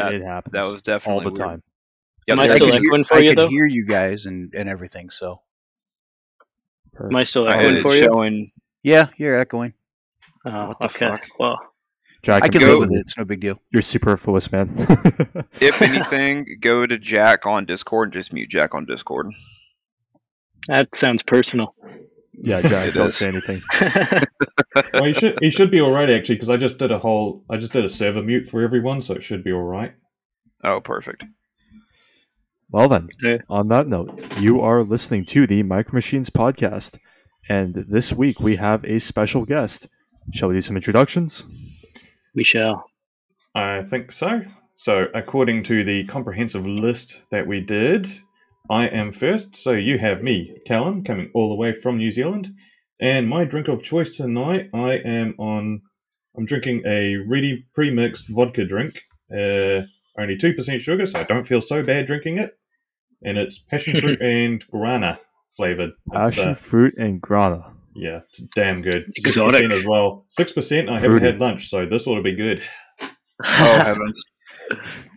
It, That- it happens. That was definitely all the weird. time. Yep, Am I I still could- echoing for I you could though? hear you guys and, and everything. So Am I still I had echoing it for you? showing. yeah, you're echoing. Oh, What the okay. fuck? Well, Jack, I can go- live with it. It's no big deal. You're superfluous, man. If anything, go to Jack on Discord and just mute Jack on Discord. that sounds personal. Yeah, Jack, It don't is. say anything. well, he should he should be all right actually because I just did a whole I just did a server mute for everyone, so it should be all right. Oh, perfect. Well then, Yeah. on that note, you are listening to the Micro Machines podcast, and this week we have a special guest. Shall we do some introductions? we shall. I think so. So, according to the comprehensive list that we did, I am first. So, you have me, Callum, coming all the way from New Zealand. And my drink of choice tonight, I am on. I'm drinking a ready pre mixed vodka drink. Uh, only 2% sugar, so I don't feel so bad drinking it. And it's passion fruit and guarana flavored. It's, Passion uh, fruit and grana. yeah, it's damn good. Exotic. 6% as well. 6%. I haven't had lunch, so this ought to be good. Oh heavens.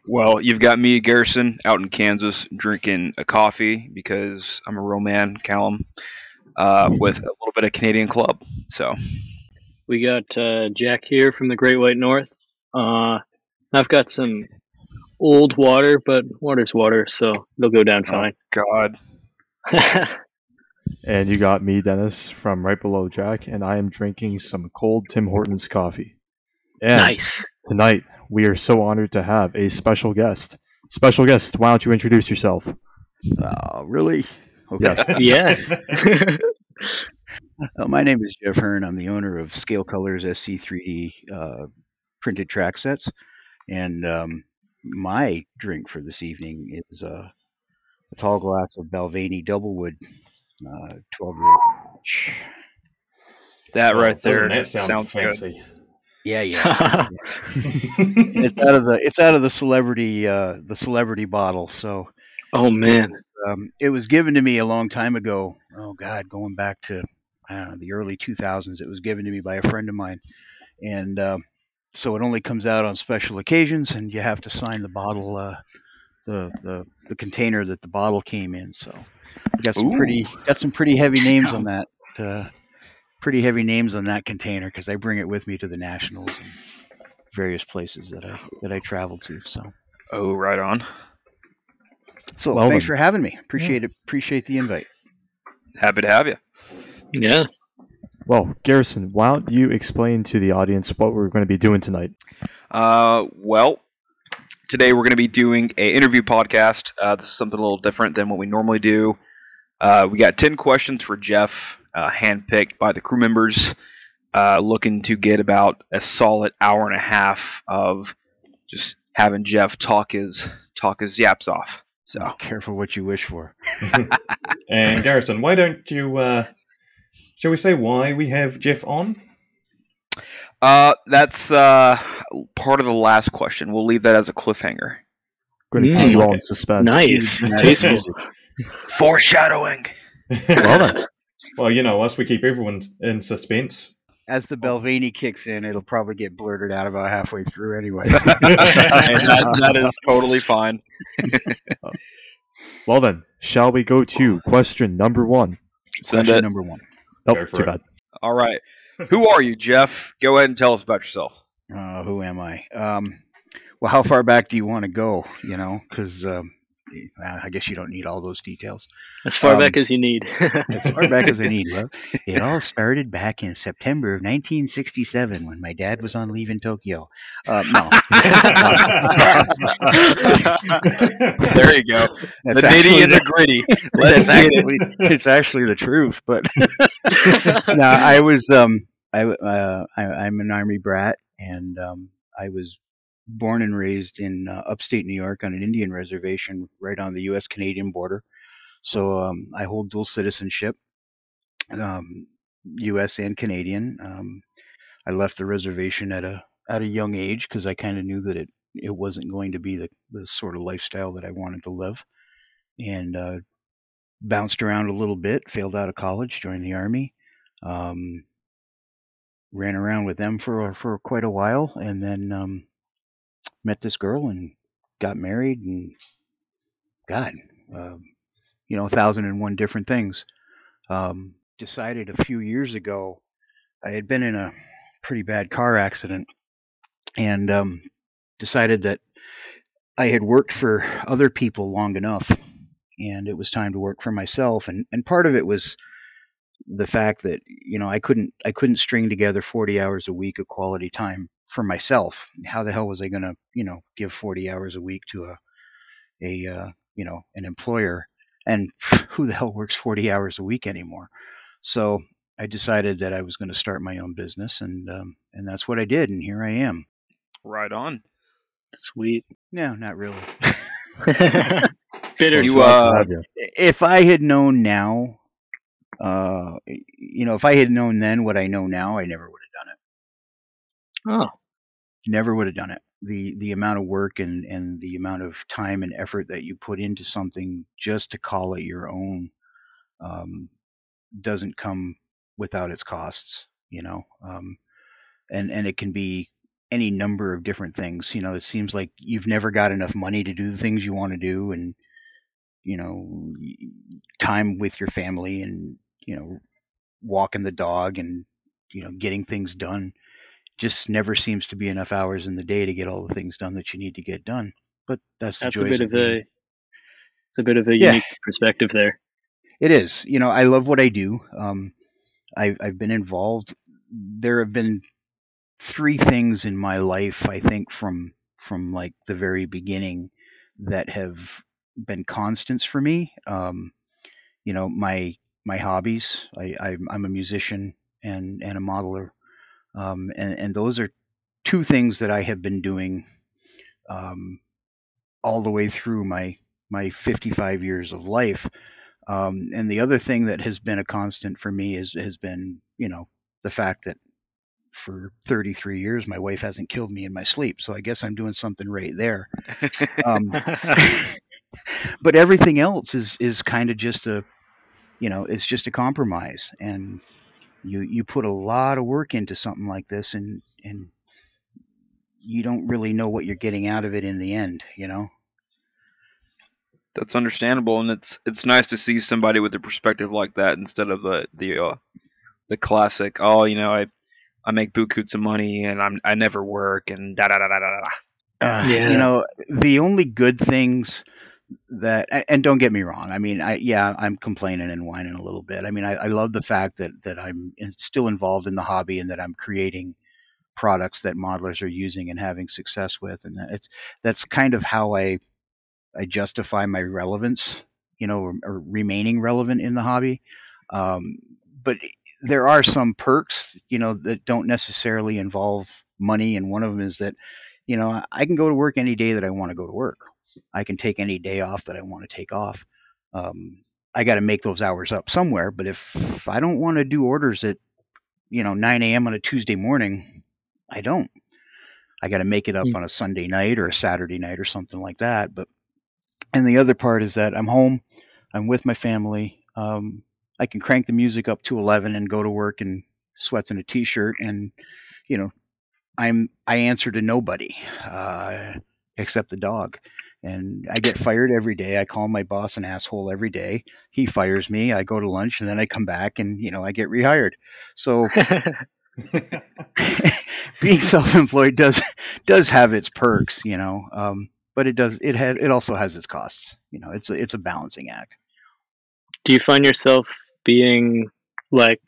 Well, you've got me, Garrison, out in Kansas, drinking a coffee because I'm a real man, Callum, uh, with a little bit of Canadian Club. So, We got uh, Jack here from the Great White North. Uh, I've got some old water, but water's water, so it'll go down oh, fine. God, And you got me, Dennis, from right below Jack, and I am drinking some cold Tim Hortons coffee. And nice. tonight, we are so honored to have a special guest. Special guest, why don't you introduce yourself? Oh, really? Okay. Yes. Yeah. Uh, my name is Jeff Herne. I'm the owner of Scale Colors SC3D uh, printed track sets, and um, my drink for this evening is uh, a tall glass of Balvenie Doublewood, uh, 12 year that right there Doesn't that sound sounds good. Fancy? Yeah, yeah. it's out of the it's out of the celebrity uh, the celebrity bottle. So oh man. um, it was given to me a long time ago. Oh God, going back to I don't know, the early 2000s. It was given to me by a friend of mine, and um, so it only comes out on special occasions, and you have to sign the bottle, uh, the the the container that the bottle came in. So we got some Ooh. pretty got some pretty heavy names on that. Uh, pretty heavy names on that container because I bring it with me to the nationals and various places that I that I travel to. So Oh, right on. so Well thanks then. for having me. Appreciate it. Appreciate the invite. Happy to have you. Yeah. Well, Garrison, why don't you explain to the audience what we're going to be doing tonight? Uh, well, today we're going to be doing a interview podcast. Uh, this is something a little different than what we normally do. Uh, we got ten questions for Jeff, uh, handpicked by the crew members, uh, looking to get about a solid hour and a half of just having Jeff talk his talk his yaps off. So Oh, careful what you wish for. And Garrison, why don't you, uh, shall we say why we have Jeff on? uh, that's uh, part of the last question. We'll leave that as a cliffhanger. Going to Mm, keep you all in suspense. Nice. Nice Tasteful. music. Foreshadowing. Well then, well, you know, us, we keep everyone in suspense. As the Balvenie kicks in, it'll probably get blurted out about halfway through anyway. and that, that is totally fine. well then, shall we go to question number one? Send Question it. number one. Oh, Go too it. bad. All right. Who are you, Jeff? Go ahead and tell us about yourself. Uh, who am I? Um, well, how far back do you want to go? You know, because um, I guess you don't need all those details. As far Um, back as you need. As far back as I need. Well, it all started back in September of 1967 when my dad was on leave in Tokyo. Uh, no, There you go. That's the nitty and the gritty. Let's That's it. actually, it's actually the truth. But no, I was um, I, uh, I I'm an army brat, and um, I was born and raised in uh, upstate New York on an Indian reservation right on the U.S. Canadian border. So um, I hold dual citizenship, um, U.S. and Canadian. Um, I left the reservation at a at a young age because I kind of knew that it it wasn't going to be the the sort of lifestyle that I wanted to live, and uh, bounced around a little bit. Failed out of college, joined the army. Um, ran around with them for for quite a while, and then um, met this girl and got married, and God, uh, you know, a thousand and one different things. Um, decided a few years ago, I had been in a pretty bad car accident, and um, decided that I had worked for other people long enough, and it was time to work for myself. And and part of it was the fact that you know I couldn't I couldn't string together 40 hours a week of quality time for myself. How the hell was I going to you know give 40 hours a week to a a uh, you know an employer? And who the hell works 40 hours a week anymore? So I decided that I was going to start my own business, and um, and that's what I did, and here I am. Right on. Sweet. No, not really. Bitter. You, Glad uh, if I had known now, uh, you know, if I had known then what I know now, I never would have done it. Oh, Never would have done it. The the amount of work and and the amount of time and effort that you put into something just to call it your own um, doesn't come without its costs. You know, um, and and it can be any number of different things. You know, it seems like you've never got enough money to do the things you want to do, and you know, time with your family, and you know, walking the dog, and you know, getting things done. Just never seems to be enough hours in the day to get all the things done that you need to get done. But that's the that's a bit of a. It's a bit of a Yeah. unique perspective there. It is. You know, I love what I do. Um, I've I've been involved. There have been three things in my life, I think, from from like the very beginning, that have been constants for me. Um, you know, my my hobbies. I, I'm I'm a musician and and a modeler, um, and and those are two things that I have been doing um, all the way through my my 55 years of life. Um, and the other thing that has been a constant for me is has been, you know, the fact that for 33 years my wife hasn't killed me in my sleep. So I guess I'm doing something right there. Um, but everything else is is kind of just a, you know, it's just a compromise. And you you put a lot of work into something like this, and and you don't really know what you're getting out of it in the end. You know. That's understandable, and it's it's nice to see somebody with a perspective like that instead of the the uh, the classic. Oh, you know, I I make bukus of money and I'm I never work and da da da da da da. Uh, Yeah. You know, the only good things that, and don't get me wrong. I mean, I yeah, I'm complaining and whining a little bit. I mean, I, I love the fact that that I'm still involved in the hobby and that I'm creating products that modelers are using and having success with, and it's that's kind of how I I justify my relevance. You know, or, or remaining relevant in the hobby. Um, but there are some perks, you know, that don't necessarily involve money, and one of them is that you know, I can go to work any day that I want to go to work. I can take any day off that I want to take off. Um, I got to make those hours up somewhere. But if, I don't want to do orders at, you know, 9 a.m. on a Tuesday morning, I don't. I got to make it up Mm. on a Sunday night or a Saturday night or something like that. But, and the other part is that I'm home, I'm with my family. Um, I can crank the music up to 11 and go to work in sweats and a t-shirt and, you know, I'm I answer to nobody uh, except the dog, and I get fired every day. I call my boss an asshole every day. He fires me. I go to lunch, and then I come back, and you know I get rehired. So being self-employed does does have its perks, you know, um, but it does it had it also has its costs. You know, it's a, it's a balancing act. Do you find yourself being like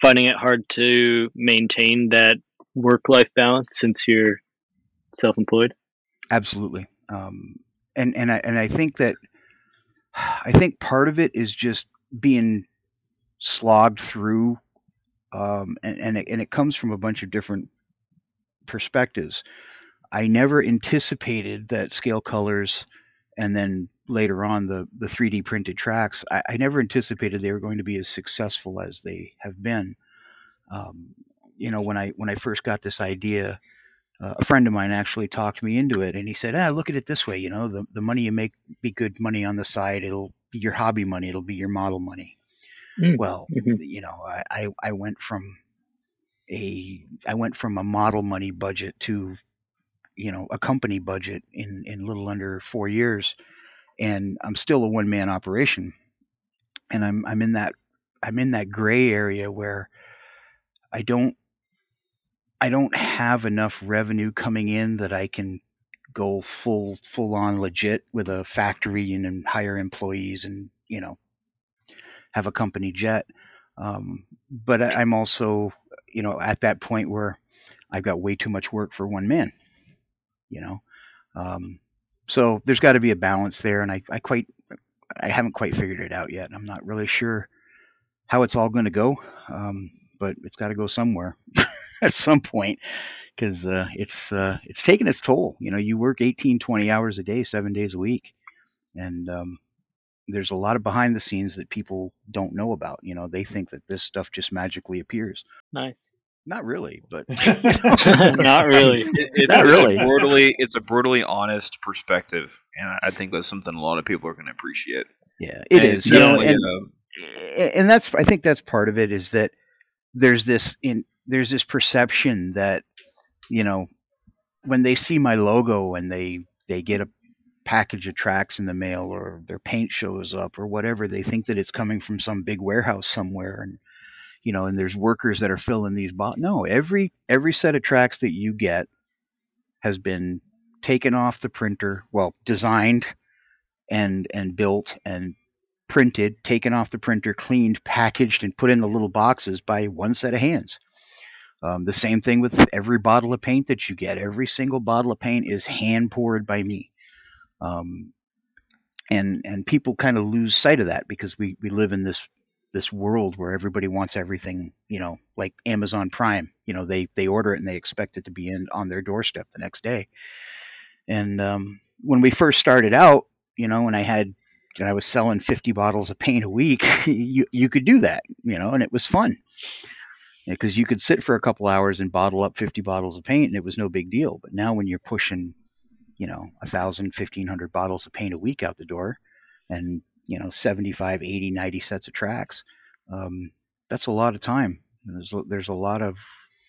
finding it hard to maintain that work life balance since you're self employed? Absolutely. Um, and and I and I think that I think part of it is just being slogged through, um, and and it, and it comes from a bunch of different perspectives. I never anticipated that scale colors, and then later on the the 3D printed tracks. I, I never anticipated they were going to be as successful as they have been. Um, you know, when I when I first got this idea, uh, a friend of mine actually talked me into it and he said ah look at it this way you know the, the money you make be good money on the side it'll be your hobby money it'll be your model money Mm. well Mhm. you know I, I i went from a i went from a model money budget to you know a company budget in in little under four years, and I'm still a one man operation, and I'm I'm in that I'm in that gray area where I don't I don't have enough revenue coming in that I can go full full on legit with a factory and, and hire employees and you know have a company jet. Um, but I, I'm also you know at that point where I've got way too much work for one man. You know, um, so there's got to be a balance there, and I, I quite I haven't quite figured it out yet. I'm not really sure how it's all going to go, um, but it's got to go somewhere at some point because uh, it's uh, it's taking its toll. You know, you work 18, 20 hours a day, seven days a week, and um, there's a lot of behind the scenes that people don't know about. You know, they think that this stuff just magically appears. nice. Not really, but Not really. It, it's Not really. A brutally, it's a brutally honest perspective, and I- I think that's something a lot of people are going to appreciate. yeah, it And is. it's You know, and uh, and that's I think that's part of it is that there's this in there's this perception that you know when they see my logo and they they get a package of tracks in the mail or their paint shows up or whatever they think that it's coming from some big warehouse somewhere and you know and there's workers that are filling these box no every every set of tracks that you get has been taken off the printer well designed and and built and printed, taken off the printer, cleaned, packaged, and put in the little boxes by one set of hands. Um, the same thing with every bottle of paint that you get. Every single bottle of paint is hand poured by me. Um, and and people kind of lose sight of that because we, we live in this this world where everybody wants everything, you know, like Amazon Prime. You know, they they order it and they expect it to be in on their doorstep the next day. And um, when we first started out, you know, when I had and I was selling 50 bottles of paint a week, you, you could do that, you know, and it was fun because you could sit for a couple hours and bottle up 50 bottles of paint and it was no big deal. But now when you're pushing, you know, a thousand, 1500 bottles of paint a week out the door and, you know, 75, 80, 90 sets of tracks, um, that's a lot of time. There's, there's a lot of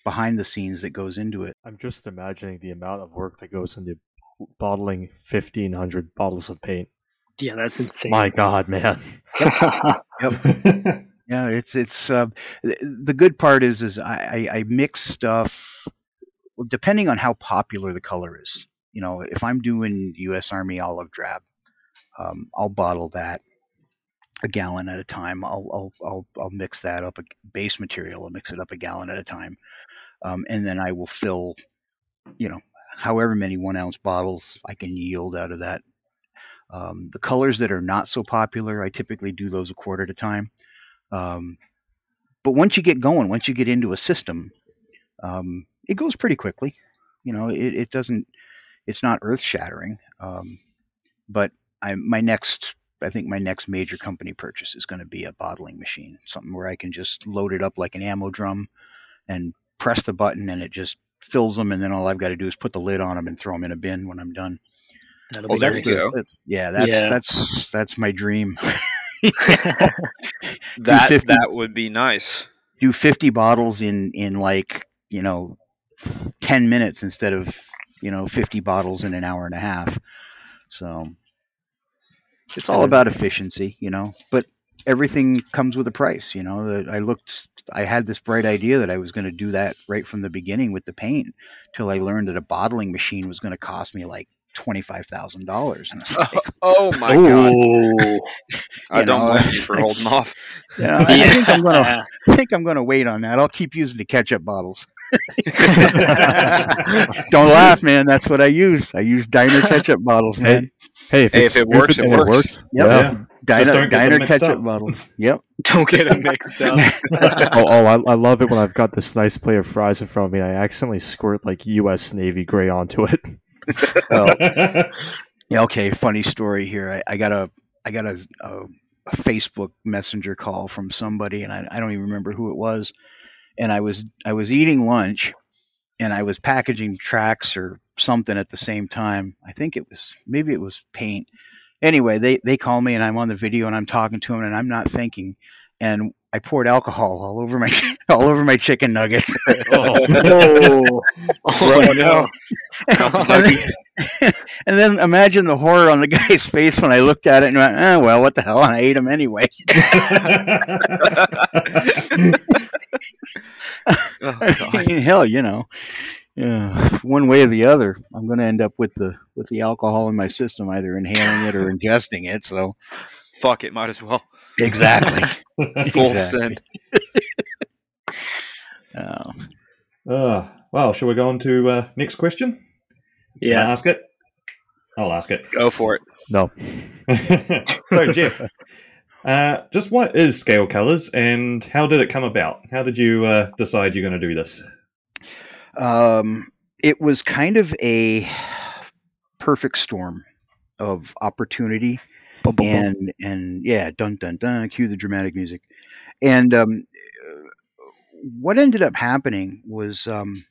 behind the scenes that goes into it. I'm just imagining the amount of work that goes into bottling 1,500 bottles of paint. Yeah, that's insane. My God, man. Yeah, it's it's uh, the good part is is I, I, mix stuff depending on how popular the color is. You know, if I'm doing U.S. Army olive drab, um, I'll bottle that a gallon at a time. I'll I'll I'll, I'll mix that up a base material. I'll mix it up a gallon at a time, um, and then I will fill, you know, however many one ounce bottles I can yield out of that. Um, the colors that are not so popular, I typically do those a quarter at a time. Um, but once you get going, once you get into a system, um, it goes pretty quickly. You know, it, it doesn't, it's not earth shattering. Um, but I, my next, I think my next major company purchase is going to be a bottling machine, something where I can just load it up like an ammo drum and press the button and it just fills them. And then all I've got to do is put the lid on them and throw them in a bin when I'm done. That'll Oh, be there nice. you go. That's, yeah, that's, Yeah. that's, that's my dream. that 50. that would be nice. do 50 bottles in in like you know 10 minutes instead of you know 50 bottles in an hour and a half so it's all about efficiency you know but everything comes with a price you know i looked i had this bright idea that i was going to do that right from the beginning with the paint till i learned that a bottling machine was going to cost me like $25000 and i was like Oh my god! I don't know, blame you for holding off. you know, I, I think i'm going to Yeah. I think I'm going to wait on that. I'll keep using the ketchup bottles. Don't laugh, man. That's what I use. I use diner ketchup bottles, man. Hey, if, Hey, if it works, stupid it and works. Yep. Yeah. Yeah. Diner, don't get them diner mixed ketchup up. bottles. Yep. Don't get them mixed up. oh, oh I, I love it when I've got this nice plate of fries in front of me and I accidentally squirt like U.S. Navy gray onto it. Well, oh. yeah, okay. Funny story here. I, I got a I got a, a, a Facebook Messenger call from somebody, and I, I don't even remember who it was. And I was I was eating lunch, and I was packaging tracks or something at the same time. I think it was maybe it was paint. Anyway, they they call me, and I'm on the video, and I'm talking to them, and I'm not thinking. And I poured alcohol all over my all over my chicken nuggets. Oh, oh no! and then imagine the horror on the guy's face when I looked at it and went, "Oh well, what the hell?" And I ate them anyway. Oh, I mean, hell, you know, yeah, one way or the other, I'm going to end up with the with the alcohol in my system, either inhaling it or ingesting it. So Fuck it, might as well. Exactly. Full Exactly. send. Oh. Uh, well, shall we go on to uh, next question? Can I yeah. ask it? I'll ask it. Go for it. No. so, Jeff, uh, just what is Scale Colors and how did it come about? How did you uh, decide you're going to do this? Um, it was kind of a perfect storm of opportunity and and yeah, dun dun dun. Cue the dramatic music. And um, what ended up happening was um,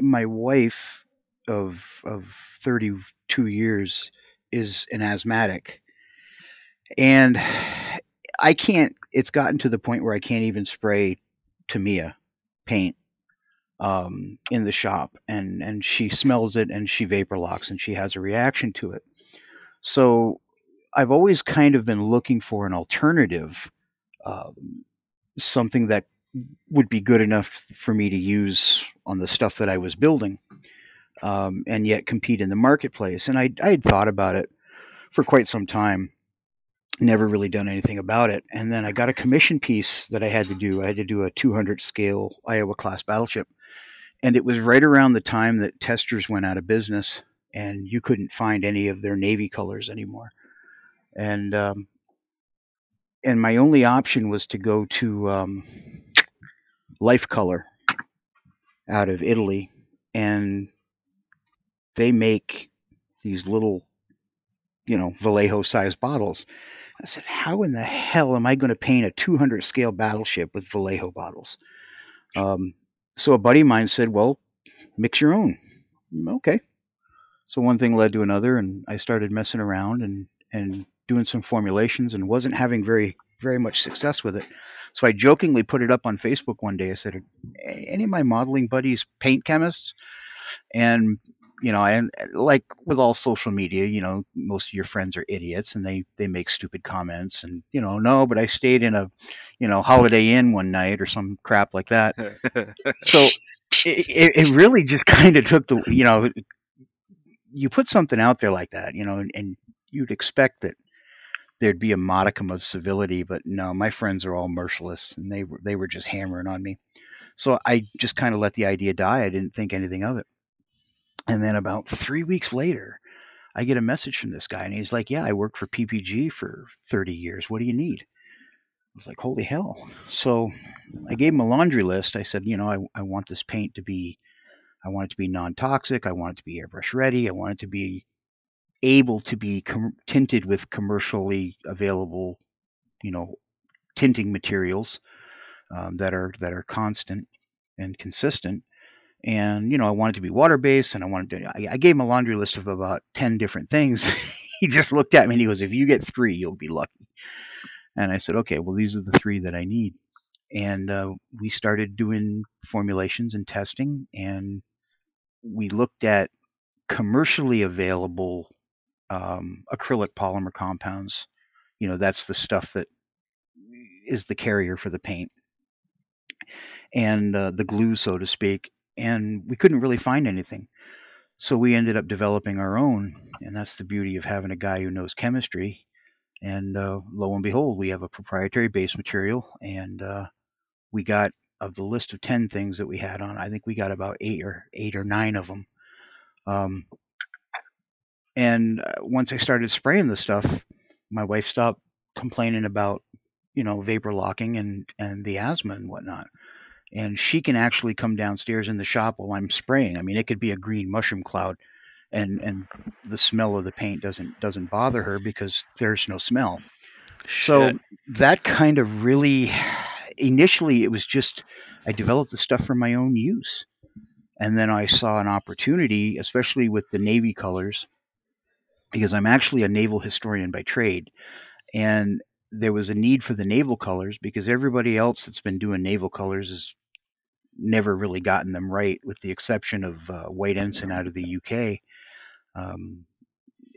my wife of of thirty two years is an asthmatic, and I can't. It's gotten to the point where I can't even spray Tamiya paint um, in the shop, and and she smells it and she vapor locks and she has a reaction to it. So I've always kind of been looking for an alternative, um, something that would be good enough for me to use on the stuff that I was building, um, and yet compete in the marketplace. And I I had thought about it for quite some time. Never really done anything about it. And then I got a commission piece that I had to do. I had to do a 200 scale Iowa class battleship and it was right around the time that Testors went out of business and you couldn't find any of their navy colors anymore and um, and my only option was to go to um, life color out of italy and they make these little you know vallejo sized bottles i said how in the hell am i going to paint a 200 scale battleship with vallejo bottles um, so a buddy of mine said, "Well, mix your own." "Mm, Okay. So one thing led to another, and I started messing around and and doing some formulations, and wasn't having very very much success with it. So I jokingly put it up on Facebook one day. I said, "Any of my modeling buddies paint chemists?" And you know, and like with all social media, you know, most of your friends are idiots, and they they make stupid comments, and you know, no, but I stayed in a, you know, Holiday Inn one night or some crap like that so it, it, really just kind of took the you know you put something out there like that you know and, and you'd expect that there'd be a modicum of civility but no my friends are all merciless and they were they were just hammering on me so i just kind of let the idea die i didn't think anything of it and then about three weeks later i get a message from this guy and he's like yeah i worked for ppg for 30 years what do you need I was like, holy hell. So I gave him a laundry list. I said, you know, I, I want this paint to be, I want it to be non toxic. I want it to be airbrush ready. I want it to be able to be com- tinted with commercially available, you know, tinting materials um, that are that are constant and consistent. And you know, I want it to be water based, and I wanted to. I, I gave him a laundry list of about ten different things. he just looked at me and he goes, "If you get three, you'll be lucky." And I said, okay, well, these are the three that I need. And uh, we started doing formulations and testing, and we looked at commercially available um, acrylic polymer compounds. You know, that's the stuff that is the carrier for the paint and uh, the glue, so to speak. And we couldn't really find anything. So we ended up developing our own. And that's the beauty of having a guy who knows chemistry and uh, lo and behold, we have a proprietary base material, and uh, we got of the list of ten things that we had on. I think we got about eight or eight or nine of them. Um, and uh, once I started spraying the stuff, my wife stopped complaining about you know vapor locking and and the asthma and whatnot. And she can actually come downstairs in the shop while I'm spraying. I mean, it could be a green mushroom cloud and and the smell of the paint doesn't doesn't bother her because there's no smell. So that kind of really initially it was just I developed the stuff for my own use. And then I saw an opportunity, especially with the navy colors, because I'm actually a naval historian by trade. And there was a need for the naval colors because everybody else that's been doing naval colors has never really gotten them right, with the exception of uh, White Ensign out of the UK. Um,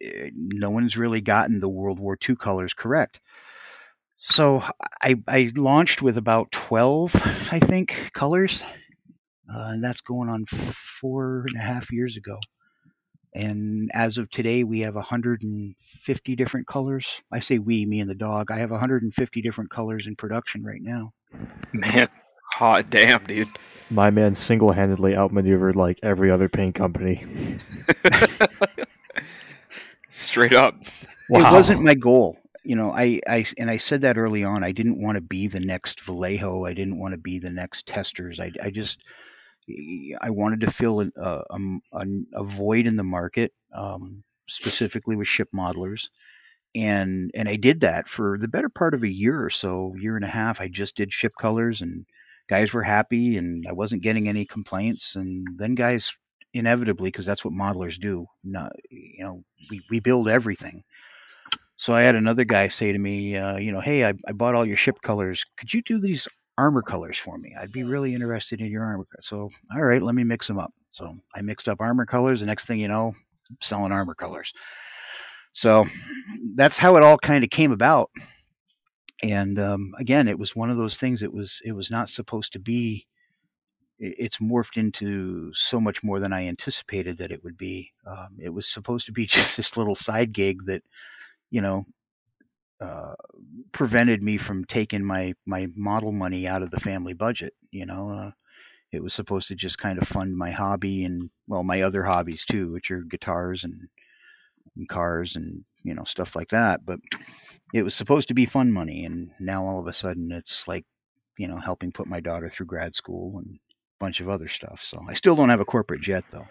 eh, no one's really gotten the World War II colors correct. So I, I launched with about 12, I think, colors. Uh, and that's going on four and a half years ago. And as of today, we have 150 different colors. I say we, me and the dog. I have 150 different colors in production right now. Man, Hot damn, dude. My man single handedly outmaneuvered like every other paint company. Straight up. Wow. It wasn't my goal. You know, I, I and I said that early on. I didn't want to be the next Vallejo. I didn't want to be the next Testors. I, I just I wanted to fill a, a, a, a void in the market, um, specifically with ship modelers, and and I did that for the better part of a year or so, year and a half. I just did ship colors, and guys were happy, and I wasn't getting any complaints. And then guys, inevitably, because that's what modelers do, not you know, we we build everything. So I had another guy say to me, uh, you know, hey, I, I bought all your ship colors. Could you do these armor colors for me. I'd be really interested in your armor. So, all right, let me mix them up. So I mixed up armor colors. The next thing you know, I'm selling armor colors. So that's how it all kind of came about. And um, again, it was one of those things. It was it was not supposed to be. It's morphed into so much more than I anticipated that it would be. Um, it was supposed to be just this little side gig that, you know, uh, prevented me from taking my my model money out of the family budget. You know, uh, it was supposed to just kind of fund my hobby and well, my other hobbies too, which are guitars and, and cars and you know stuff like that. But it was supposed to be fun money, and now all of a sudden it's like you know helping put my daughter through grad school and a bunch of other stuff. So I still don't have a corporate jet though.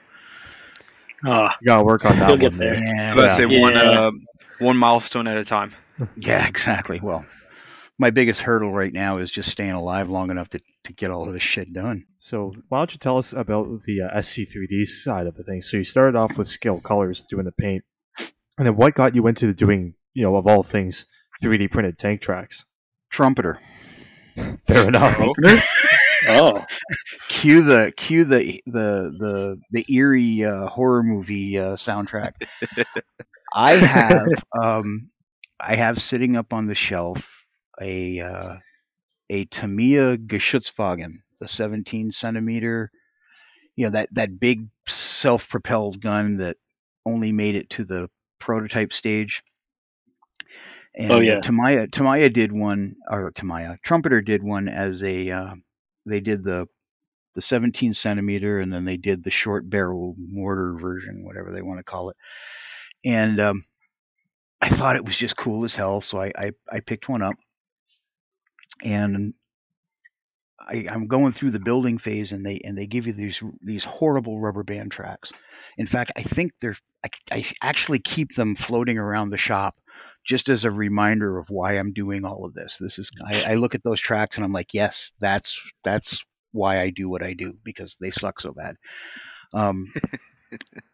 You gotta work on that You'll one. get there. Yeah, I was about to say one Yeah. uh, one milestone at a time. Yeah, exactly. Well, my biggest hurdle right now is just staying alive long enough to, to get all of this shit done. So why don't you tell us about the uh, SC3D side of the thing? So you started off with scale colors doing the paint, and then what got you into doing, you know, of all things, 3D printed tank tracks? Trumpeter. Fair enough. Oh. oh, Cue the cue the the the the eerie uh, horror movie uh, soundtrack. I have um I have sitting up on the shelf a uh, a Tamiya Geschützwagen, the 17 centimeter, you know that that big self-propelled gun that only made it to the prototype stage. And Oh, yeah. Tamiya Tamiya did one, or Tamiya Trumpeter did one as a. Uh, they did the the 17 centimeter, and then they did the short barrel mortar version, whatever they want to call it. And um, I thought it was just cool as hell, so I I, I picked one up, and I, I'm going through the building phase, and they and they give you these these horrible rubber band tracks. In fact, I think they're I, I actually keep them floating around the shop just as a reminder of why I'm doing all of this. This is I, I look at those tracks and I'm like, yes, that's that's why I do what I do because they suck so bad. Um,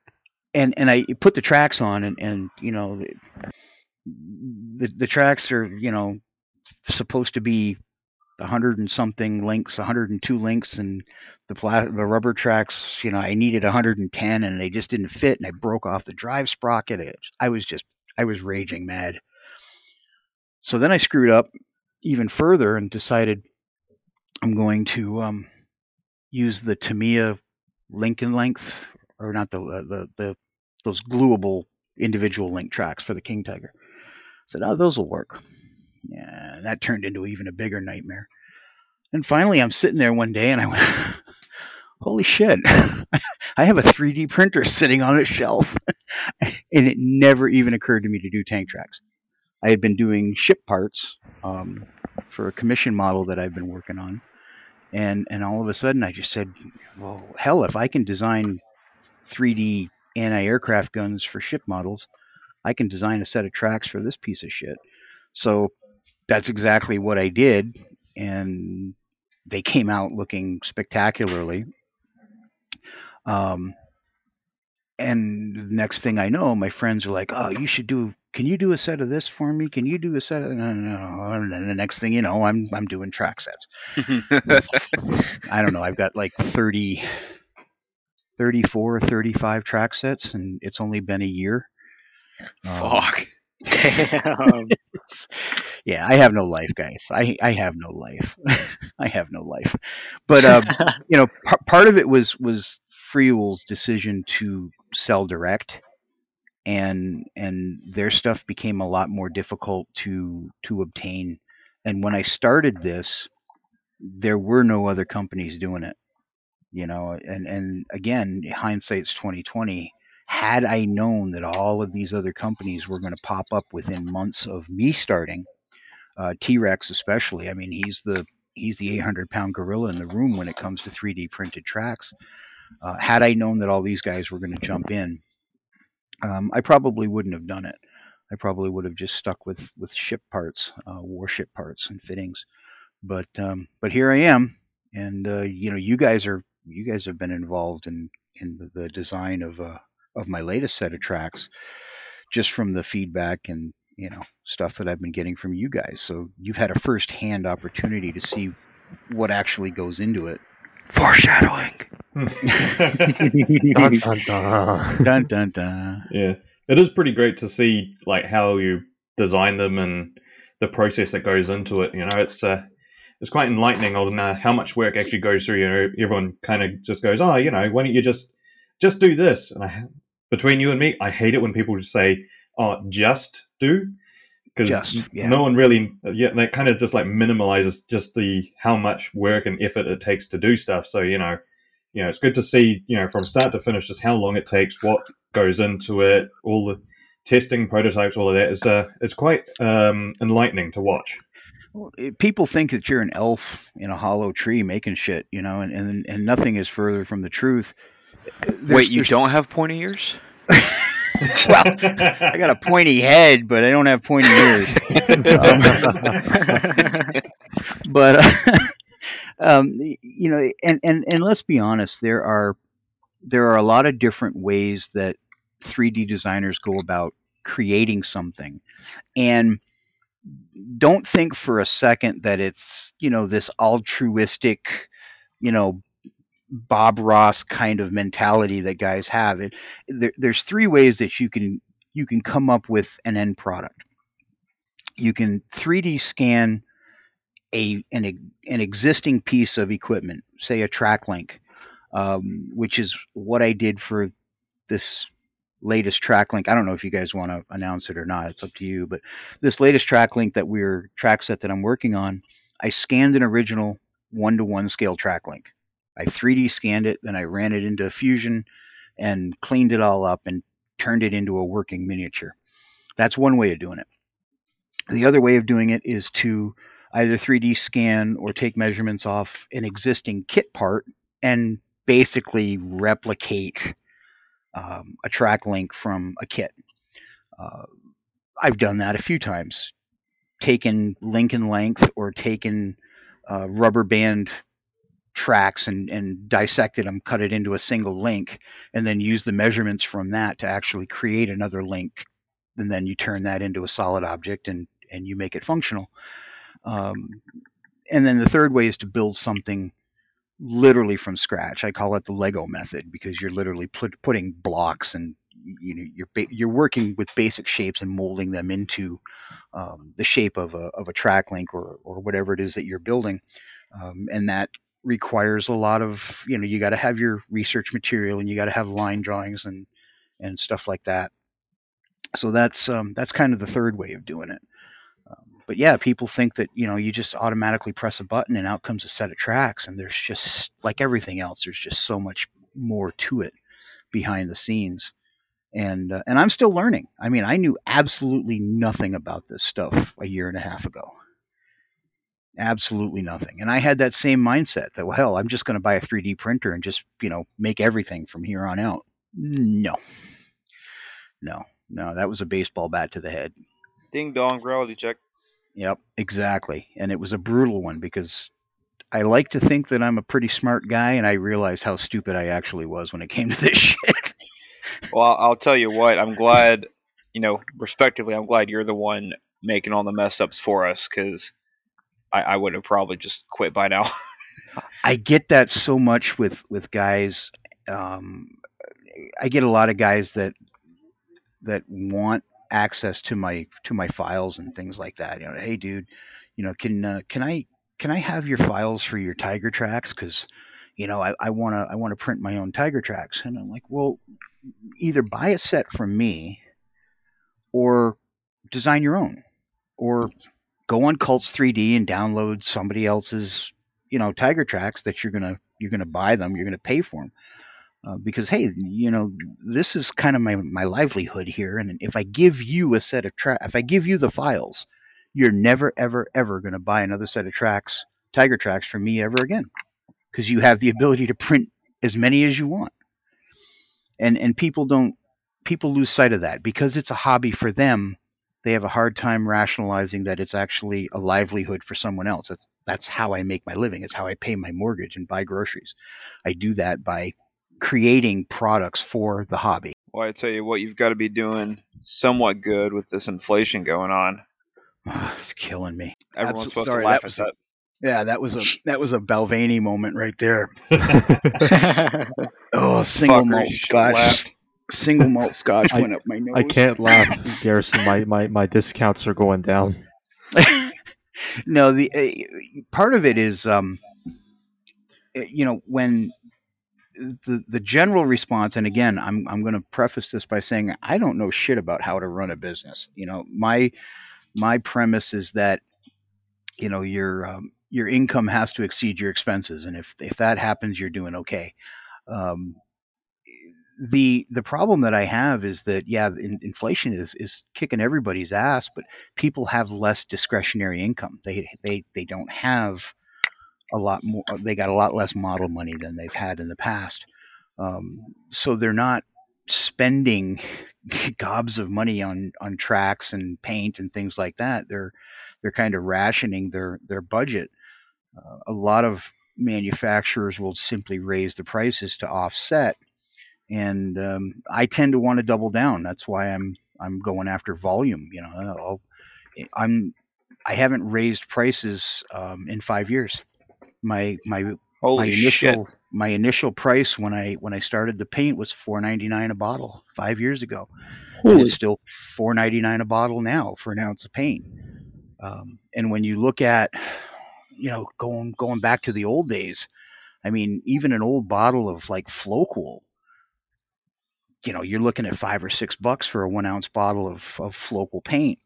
and and I put the tracks on and and you know the the tracks are you know supposed to be a hundred and something links, a 102 links, and the pla- the rubber tracks, you know, I needed a 110, and they just didn't fit, and I broke off the drive sprocket. It, I was just, I was raging mad. So then I screwed up even further and decided I'm going to um, use the Tamiya link and length, or not the uh, the the those glueable individual link tracks for the King Tiger. I said, oh, those will work. Yeah, that turned into even a bigger nightmare. And finally, I'm sitting there one day and I went, holy shit, I have a 3D printer sitting on a shelf. and it never even occurred to me to do tank tracks. I had been doing ship parts um, for a commission model that I've been working on. And, and all of a sudden, I just said, well, hell, if I can design 3D anti aircraft guns for ship models, I can design a set of tracks for this piece of shit. So that's exactly what I did, and they came out looking spectacularly. Um, and the next thing I know, my friends are like, "Oh, you should do. Can you do a set of this for me? Can you do a set of?" No, no, no. And then the next thing you know, I'm I'm doing track sets. I don't know. I've got like 30, 34, 35 track sets, and it's only been a year. Um, Fuck. Damn. yeah, I have no life, guys. I I have no life. I have no life. But um, you know, par- part of it was was Friul's decision to sell direct, and and their stuff became a lot more difficult to to obtain. And when I started this, there were no other companies doing it. You know, and and again, hindsight's twenty twenty. Had I known that all of these other companies were going to pop up within months of me starting, uh, T Rex especially. I mean, he's the he's the 800 pound gorilla in the room when it comes to 3D printed tracks. Uh, had I known that all these guys were going to jump in, um, I probably wouldn't have done it. I probably would have just stuck with with ship parts, uh, warship parts, and fittings. But um, but here I am, and uh, you know, you guys are you guys have been involved in in the, the design of uh, of my latest set of tracks, just from the feedback and you know stuff that I've been getting from you guys. So you've had a first hand opportunity to see what actually goes into it. Foreshadowing. Dun, dun, dun. Dun dun dun. Yeah, it is pretty great to see like how you design them and the process that goes into it. You know, it's uh, it's quite enlightening on uh, how much work actually goes through. You know, everyone kind of just goes, "Oh, you know, why don't you just just do this?" And I, between you and me, I hate it when people just say, "Oh, just do," because yeah. no one really, yeah, that kind of just like minimalizes just the how much work and effort it takes to do stuff. So you know, you know, it's good to see, you know, from start to finish, just how long it takes, what goes into it, all the testing, prototypes, all of that. It's uh, it's quite um, enlightening to watch. It- people think that you're an elf in a hollow tree making shit, you know, and, and, and nothing is further from the truth. There's- Wait, you don't have pointy ears? well, I got a pointy head, but I don't have pointy ears. Um, but uh, um, you know, and, and and let's be honest, there are there are a lot of different ways that 3D designers go about creating something, and don't think for a second that it's you know this altruistic, you know. Bob Ross kind of mentality that guys have. It, there, there's three ways that you can you can come up with an end product. You can 3D scan a an, an existing piece of equipment, say a track link, um, which is what I did for this latest track link. I don't know if you guys want to announce it or not. It's up to you. But this latest track link that we're track set that I'm working on, I scanned an original one to one scale track link. I 3D scanned it, then I ran it into Fusion and cleaned it all up and turned it into a working miniature. That's one way of doing it. The other way of doing it is to either 3D scan or take measurements off an existing kit part and basically replicate um, a track link from a kit. Uh, I've done that a few times. Taken link in length or taken uh, rubber band tracks and, and dissected them, cut it into a single link, and then use the measurements from that to actually create another link. And then you turn that into a solid object and, and you make it functional. Um, and then the third way is to build something literally from scratch. I call it the Lego method because you're literally put, putting blocks and you know you're ba- you're working with basic shapes and molding them into um, the shape of a of a track link or or whatever it is that you're building, um, and that requires a lot of you know you got to have your research material and you got to have line drawings and and stuff like that. So that's um, that's kind of the third way of doing it. But yeah, people think that you know you just automatically press a button and out comes a set of tracks, and there's just like everything else, there's just so much more to it behind the scenes. And uh, and I'm still learning. I mean, I knew absolutely nothing about this stuff a year and a half ago. Absolutely nothing. And I had that same mindset that well, hell, I'm just going to buy a 3D printer and just you know make everything from here on out. No, no, no. That was a baseball bat to the head. Ding dong, reality check. Yep, exactly. And it was a brutal one because I like to think that I'm a pretty smart guy, and I realized how stupid I actually was when it came to this shit. Well, I'll tell you what. I'm glad, you know, respectively, I'm glad you're the one making all the mess ups for us because I, I would have probably just quit by now. I get that so much with with guys. Um, I get a lot of guys that that want access to my to my files and things like that. You know, hey, dude, you know, can uh, can I can I have your files for your Tiger tracks? Because you know, I want to I want to print my own Tiger tracks. And I'm like, well, either buy a set from me, or design your own, or go on Cults 3D and download somebody else's you know Tiger tracks that you're gonna you're gonna buy them. You're gonna pay for them. Uh, because hey, you know, this is kind of my, my livelihood here, and if I give you a set of track, if I give you the files, you're never ever ever going to buy another set of tracks, Tiger tracks from me ever again, because you have the ability to print as many as you want, and and people don't people lose sight of that because it's a hobby for them. They have a hard time rationalizing that it's actually a livelihood for someone else. That's, that's how I make my living. It's how I pay my mortgage and buy groceries. I do that by creating products for the hobby. Well, I tell you what, you've got to be doing somewhat good with this inflation going on. it's killing me. Everyone's supposed sorry, to laugh at that. Yeah, that was a that was a Balvenie moment right there. oh, single Fucker, malt scotch. Single malt scotch I, went up my nose. I can't laugh, Garrison. My, my my discounts are going down. no, the uh, part of it is, um, eh, you know, when the the general response, and again, I'm I'm going to preface this by saying I don't know shit about how to run a business. You know, my my premise is that you know your um, your income has to exceed your expenses, and if if that happens, you're doing okay. Um, the the problem that I have is that yeah, in, inflation is is kicking everybody's ass, but people have less discretionary income. They they they don't have a lot more. They got a lot less model money than they've had in the past, um, so they're not spending gobs of money on on tracks and paint and things like that. They're they're kind of rationing their their budget. Uh, a lot of manufacturers will simply raise the prices to offset, and um, I tend to want to double down. That's why I'm I'm going after volume. You know, I'll, I'm I haven't raised prices um, in five years my my Holy my initial shit. my initial price when I when I started the paint was four ninety nine a bottle five years ago. And it's still four ninety nine a bottle now for an ounce of paint. Um, and when you look at, you know, going going back to the old days, I mean, even an old bottle of like Floquil, you know, you're looking at five or six bucks for a one ounce bottle of of Floquil paint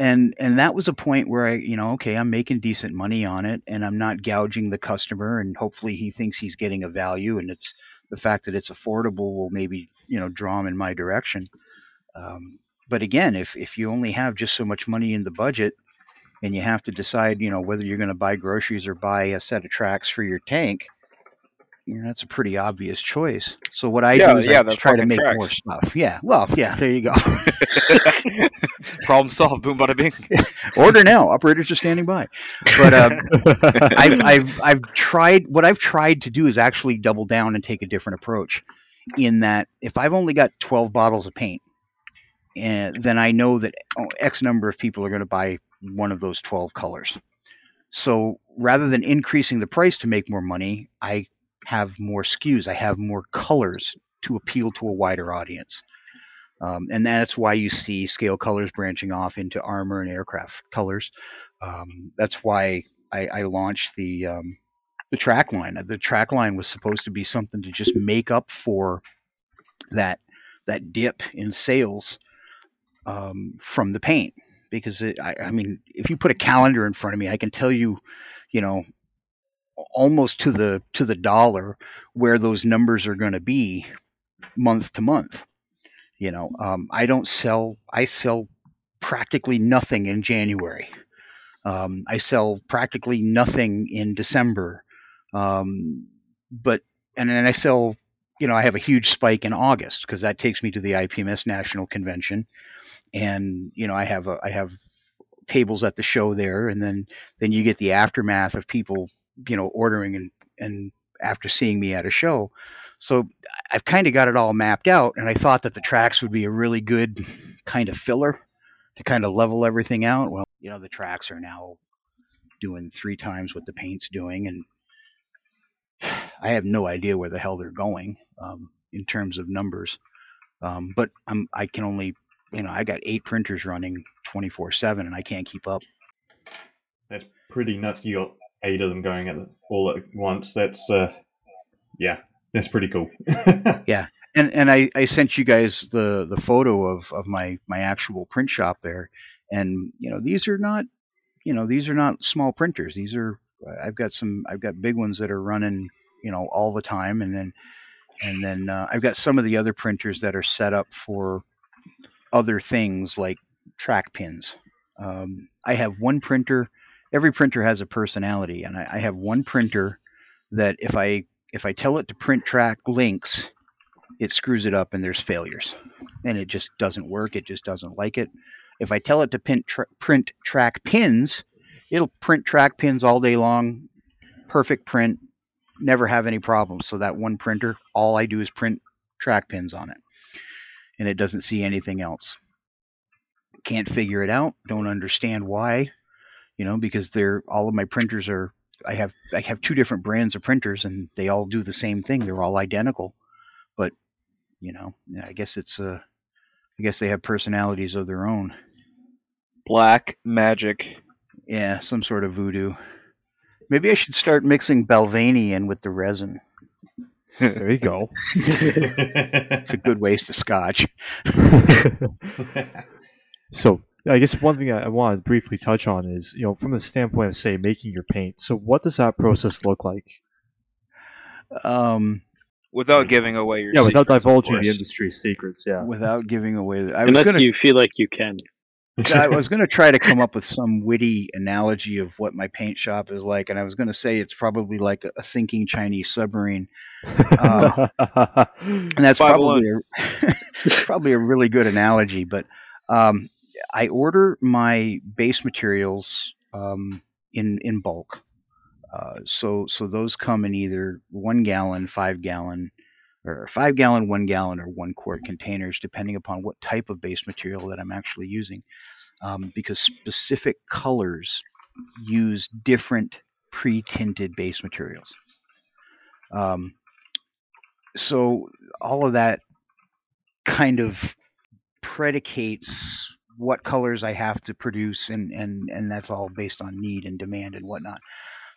and and that was a point where I, you know, okay, I'm making decent money on it, and I'm not gouging the customer, and hopefully he thinks he's getting a value, and it's the fact that it's affordable will maybe you know draw him in my direction. Um, but again, if if you only have just so much money in the budget, and you have to decide, you know, whether you're going to buy groceries or buy a set of tracks for your tank, you know, that's a pretty obvious choice. So what I yeah, do is yeah, I try to make tracks. more stuff. Yeah. Well, yeah, there you go. Problem solved. Boom, bada bing. Order now. Operators are standing by. But um, I've, I've I've tried. What I've tried to do is actually double down and take a different approach. In that, if I've only got twelve bottles of paint, and then I know that oh, X number of people are going to buy one of those twelve colors. So rather than increasing the price to make more money, I have more SKUs. I have more colors to appeal to a wider audience. Um, and that's why you see scale colors branching off into armor and aircraft colors. Um, that's why I, I launched the um, the track line. The track line was supposed to be something to just make up for that that dip in sales um, from the paint. Because it, I, I mean, if you put a calendar in front of me, I can tell you, you know, almost to the to the dollar where those numbers are going to be month to month. You know, um, I don't sell. I sell practically nothing in January. Um, I sell practically nothing in December. Um, but and then I sell. You know, I have a huge spike in August because that takes me to the IPMS National Convention, and you know, I have a I have tables at the show there, and then then you get the aftermath of people you know ordering and and after seeing me at a show So I've kind of got it all mapped out, and I thought that the tracks would be a really good kind of filler to kind of level everything out. Well, you know, the tracks are now doing three times what the paint's doing, and I have no idea where the hell they're going um, in terms of numbers. Um, but I'm I can only you know I got eight printers running 24 seven, and I can't keep up. That's pretty nuts. You got eight of them going at all at once. That's uh, yeah, that's pretty cool. Yeah. And and I, I sent you guys the the photo of of my my actual print shop there and you know these are not you know these are not small printers these are i've got some i've got big ones that are running you know all the time and then and then uh, i've got some of the other printers that are set up for other things like track pins um, i have one printer every printer has a personality and I, I have one printer that if i if i tell it to print track links it screws it up and there's failures. And it just doesn't work it just doesn't like it. If i tell it to print, tra- print track pins it'll print track pins all day long perfect print never have any problems. So that one printer all i do is print track pins on it. And it doesn't see anything else. Can't figure it out don't understand why you know because they're all of my printers are i have i have two different brands of printers and they all do the same thing. They're all identical but you know i guess it's uh i guess they have personalities of their own. Black magic. yeah some sort of voodoo. Maybe i should start mixing balvenie in with the resin. There you go. it's a good waste of scotch. So I guess one thing I, I want to briefly touch on is, you know, from the standpoint of say making your paint. So what does that process look like? um Without giving away your Yeah, without secrets, of divulging the course. industry secrets. Yeah. without giving away the, i was Unless gonna you feel like you can. I was going to try to come up with some witty analogy of what my paint shop is like, and I was going to say it's probably like a, a sinking Chinese submarine, Uh, and that's Five probably a, probably a really good analogy. But um, I order my base materials um, in in bulk, uh, so so those come in either one gallon, five gallon, or five gallon, one gallon, or one quart containers, depending upon what type of base material that I'm actually using. Um, because specific colors use different pre-tinted base materials. Um, so all of that kind of predicates what colors I have to produce, and and and that's all based on need and demand and whatnot.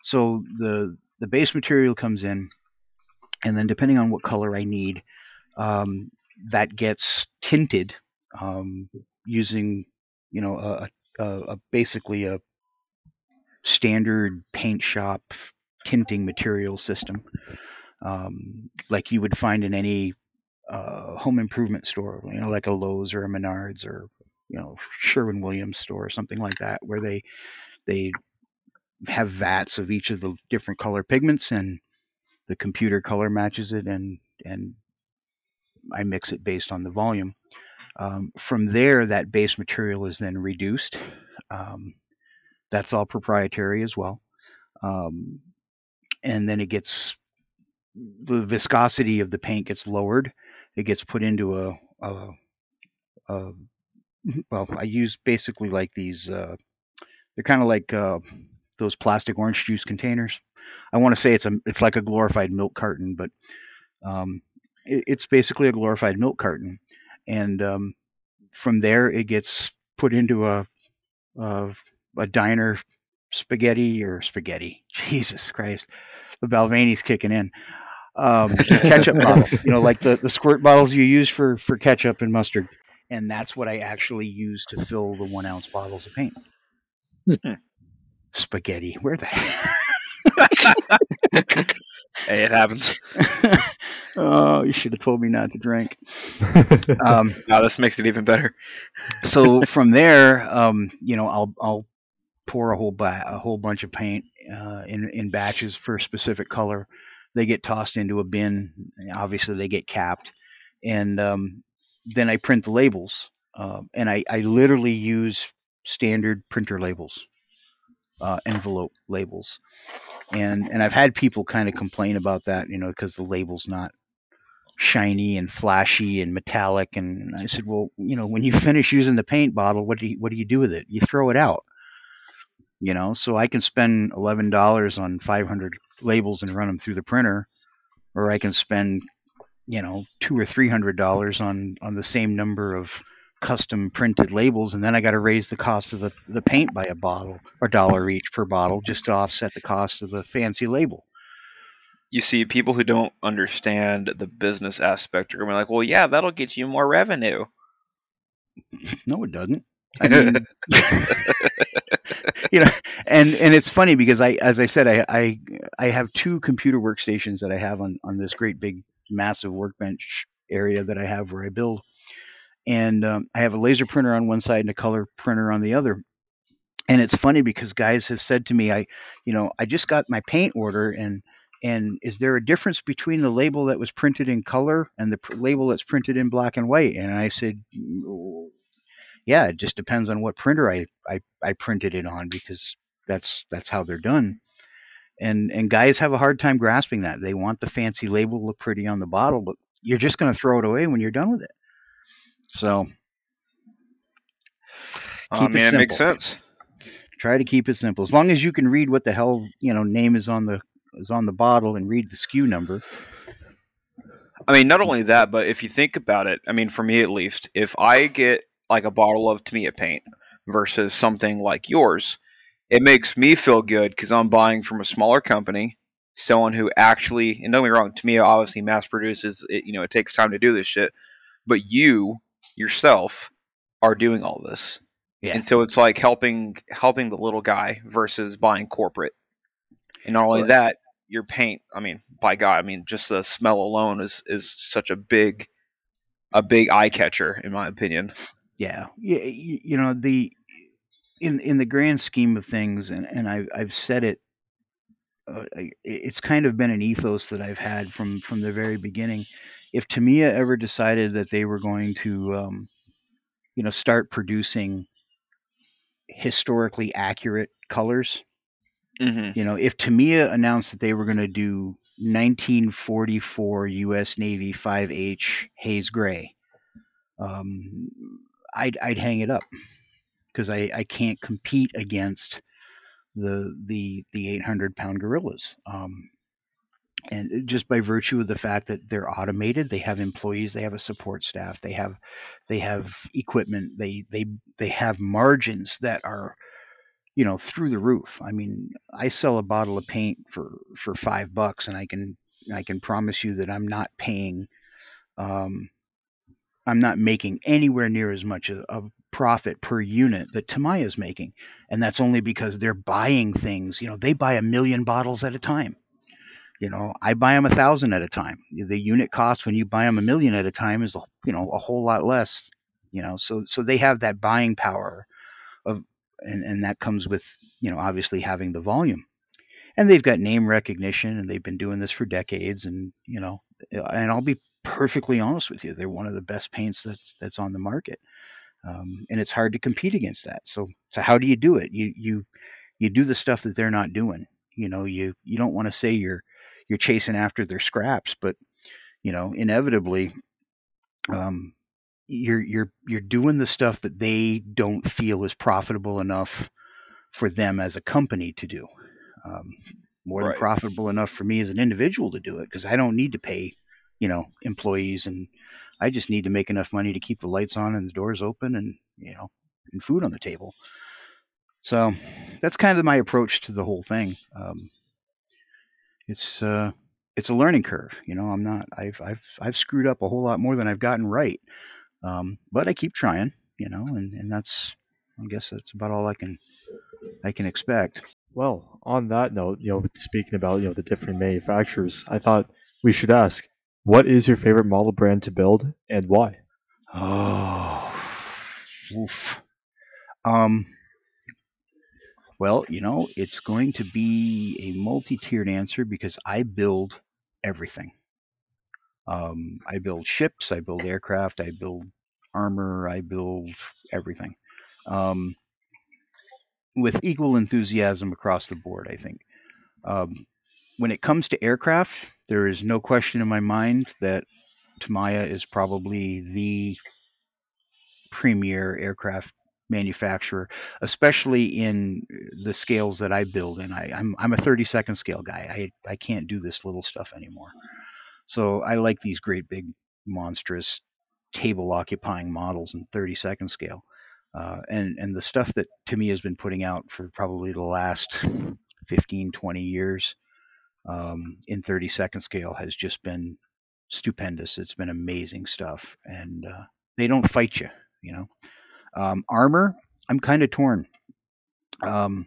So the the base material comes in, and then depending on what color I need, um, that gets tinted um, using you know a, a, a basically a standard paint shop tinting material system um, like you would find in any uh, home improvement store, you know, like a Lowe's or a Menards or you know Sherwin Williams store or something like that, where they they have vats of each of the different color pigments and the computer color matches it and and I mix it based on the volume. Um, from there, that base material is then reduced. Um, that's all proprietary as well. Um, and then it gets the viscosity of the paint gets lowered. It gets put into a, a, a well, I use basically like these. Uh, they're kind of like uh, those plastic orange juice containers. I want to say it's a it's like a glorified milk carton, but um, it, it's basically a glorified milk carton. And um, from there, it gets put into a a, a diner spaghetti or spaghetti. Jesus Christ, the Balvenie's kicking in. Um, ketchup bottle, you know, like the, the squirt bottles you use for, for ketchup and mustard. And that's what I actually use to fill the one ounce bottles of paint. Hmm. Spaghetti. Where the Hey, it happens. oh, you should have told me not to drink. Um, Now this makes it even better. so from there, um, you know, I'll I'll pour a whole ba- a whole bunch of paint uh, in in batches for a specific color. They get tossed into a bin. Obviously, they get capped, and um, then I print the labels. Um, and I, I literally use standard printer labels, uh, envelope labels, and and I've had people kind of complain about that, you know, because the label's not shiny and flashy and metallic. And I said, well, you know, when you finish using the paint bottle, what do you what do you do with it? You throw it out. You know, so I can spend eleven dollars on five hundred labels and run them through the printer, or I can spend, you know, two or three hundred dollars on on the same number of custom printed labels, and then I got to raise the cost of the the paint by a bottle or dollar each per bottle just to offset the cost of the fancy label you see people who don't understand the business aspect are going to be like, well, yeah, that'll get you more revenue. No, it doesn't. I mean, you know, and and it's funny because I, as I said, I, I I have two computer workstations that I have on on this great big massive workbench area that I have where I build, and um, I have a laser printer on one side and a color printer on the other. And it's funny because guys have said to me, I, you know, I just got my paint order and and is there a difference between the label that was printed in color and the pr- label that's printed in black and white? And I said, yeah, it just depends on what printer I, I, I printed it on because that's that's how they're done. And and guys have a hard time grasping that. They want the fancy label look pretty on the bottle, but you're just going to throw it away when you're done with it. So I mean, um, it, it makes sense. Try to keep it simple. As long as you can read what the hell you know name is on the is on the bottle and read the SKU number. I mean, not only that, but if you think about it, I mean, for me at least, if I get like a bottle of Tamiya paint versus something like yours, it makes me feel good because I'm buying from a smaller company, someone who actually, and don't get me wrong, Tamiya obviously mass produces, it, you know, it takes time to do this shit, but you yourself are doing all this. Yeah. And so it's like helping helping the little guy versus buying corporate. And not only well, that, your paint. I mean, by God, I mean just the smell alone is is such a big a big eye catcher in my opinion. Yeah, yeah. You, you know the in in the grand scheme of things, and and I I've said it. Uh, it's kind of been an ethos that I've had from from the very beginning. If Tamiya ever decided that they were going to, um, you know, start producing historically accurate colors, Mm-hmm. You know, if Tamiya announced that they were going to do 1944 U.S. Navy 5H Haze Gray, um, I'd I'd hang it up because I, I can't compete against the the the 800 pound gorillas. Um, and just by virtue of the fact that they're automated, they have employees, they have a support staff, they have they have equipment, they they they have margins that are you know through the roof i mean i sell a bottle of paint for for five bucks and i can i can promise you that i'm not paying um i'm not making anywhere near as much of profit per unit that Tamiya is making and that's only because they're buying things you know they buy a million bottles at a time. You know i buy them a thousand at a time. The unit cost when you buy them a million at a time is you know a whole lot less you know so so they have that buying power of and and that comes with you know obviously having the volume. And they've got name recognition and they've been doing this for decades and you know and i'll be perfectly honest with you they're one of the best paints that's that's on the market um, and it's hard to compete against that so so how do you do it you you you do the stuff that they're not doing you know you you don't want to say you're you're chasing after their scraps but you know inevitably um, you're you're you're doing the stuff that they don't feel is profitable enough for them as a company to do. Um, more right. than profitable enough for me as an individual to do it because I don't need to pay, you know, employees and I just need to make enough money to keep the lights on and the doors open and you know and food on the table. So that's kind of my approach to the whole thing. Um, it's uh, it's a learning curve, you know. I'm not. I've I've I've screwed up a whole lot more than I've gotten right. Um, but I keep trying, you know, and, and that's, I guess that's about all I can, I can expect. Well, on that note, you know, speaking about, you know, the different manufacturers, I thought we should ask, what is your favorite model brand to build and why? Oh, oof. Um, well, you know, it's going to be a multi-tiered answer because I build everything. Um, I build ships, I build aircraft, I build armor, I build everything. Um, with equal enthusiasm across the board, I think. Um, when it comes to aircraft, there is no question in my mind that Tamiya is probably the premier aircraft manufacturer, especially in the scales that I build. And I, I'm I'm a 30 second scale guy. I I can't do this little stuff anymore. So I like these great big monstrous table occupying models in 30 second scale. Uh, and and the stuff that Tamiya has been putting out for probably the last 15 20 years um, in 30 second scale has just been stupendous it's been amazing stuff and uh, they don't fight you you know um, armor i'm kind of torn um,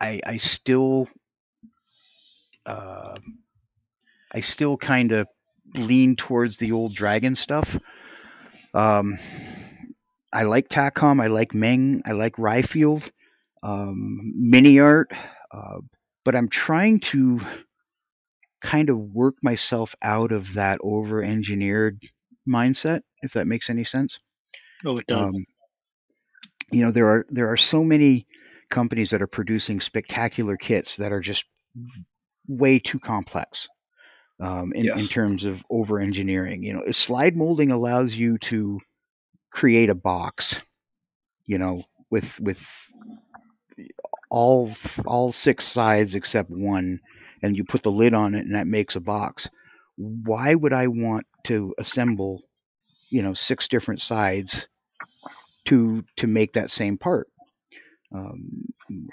i i still uh, i still kind of lean towards the old dragon stuff um, I like Takom. I like Meng. I like Rye Field, um, Mini Art, uh, but I'm trying to kind of work myself out of that over-engineered mindset, if that makes any sense. Oh, it does. Um, you know, there are there are so many companies that are producing spectacular kits that are just way too complex um, in, yes. in terms of over engineering. You know, slide molding allows you to create a box, you know, with with all all six sides except one, and you put the lid on it, and that makes a box. Why would I want to assemble, you know, six different sides to to make that same part? Um,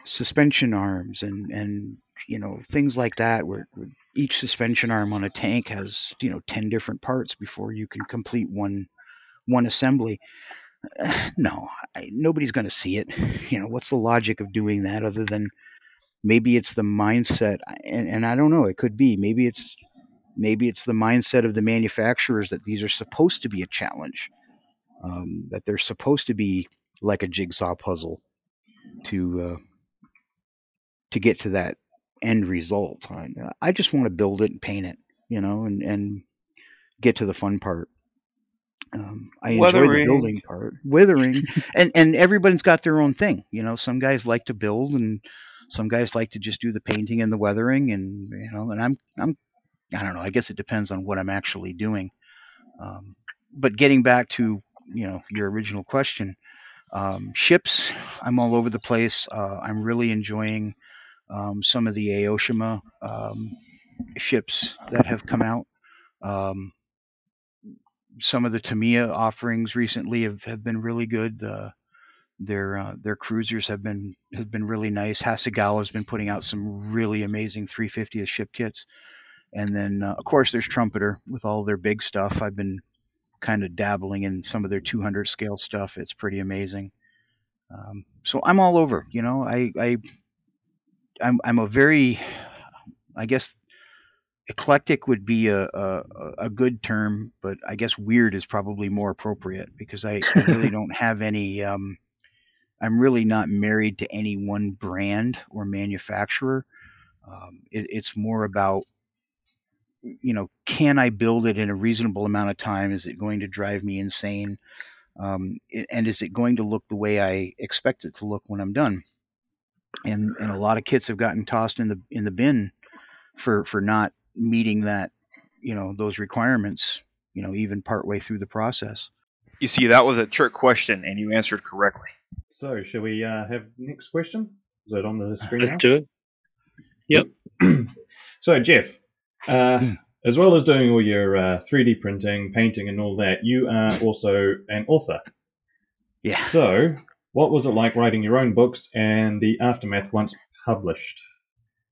suspension arms and and you know things like that where, where each suspension arm on a tank has you know 10 different parts before you can complete one one assembly. No, I, nobody's going to see it. You know, what's the logic of doing that other than maybe it's the mindset, and, and I don't know. It could be maybe it's maybe it's the mindset of the manufacturers that these are supposed to be a challenge, um, that they're supposed to be like a jigsaw puzzle to uh, to get to that end result. I, I just want to build it and paint it, you know, and and get to the fun part. Um, I Weathering. enjoy the building part, weathering, and and everybody's got their own thing. You know, some guys like to build, and some guys like to just do the painting and the weathering, and you know, and I'm I'm I don't know. I guess it depends on what I'm actually doing. Um, but getting back to you know your original question, um, ships, I'm all over the place. Uh, I'm really enjoying um, some of the Aoshima um, ships that have come out. Um, some of the Tamiya offerings recently have, have been really good. The their uh, their cruisers have been have been really nice. Hasegawa has been putting out some really amazing 350th ship kits, and then uh, of course there's Trumpeter with all their big stuff. I've been kind of dabbling in some of their 200 scale stuff. It's pretty amazing. Um, so I'm all over. You know, I I I'm I'm a very I guess eclectic would be a, a, a good term, but I guess weird is probably more appropriate because I, I really don't have any. Um, I'm really not married to any one brand or manufacturer. Um, it, it's more about, you know, can I build it in a reasonable amount of time? Is it going to drive me insane? Um, and is it going to look the way I expect it to look when I'm done? And and a lot of kits have gotten tossed in the in the bin for for not meeting that, you know, those requirements, you know, even partway through the process. You see, that was a trick question, and you answered correctly. So, shall we uh, have next question? Is it on the screen? Let's now? do it. Yep. so, Jeff, uh, hmm. as well as doing all your uh, 3D printing, painting, and all that, you are also an author. Yeah. So, what was it like writing your own books and the aftermath once published?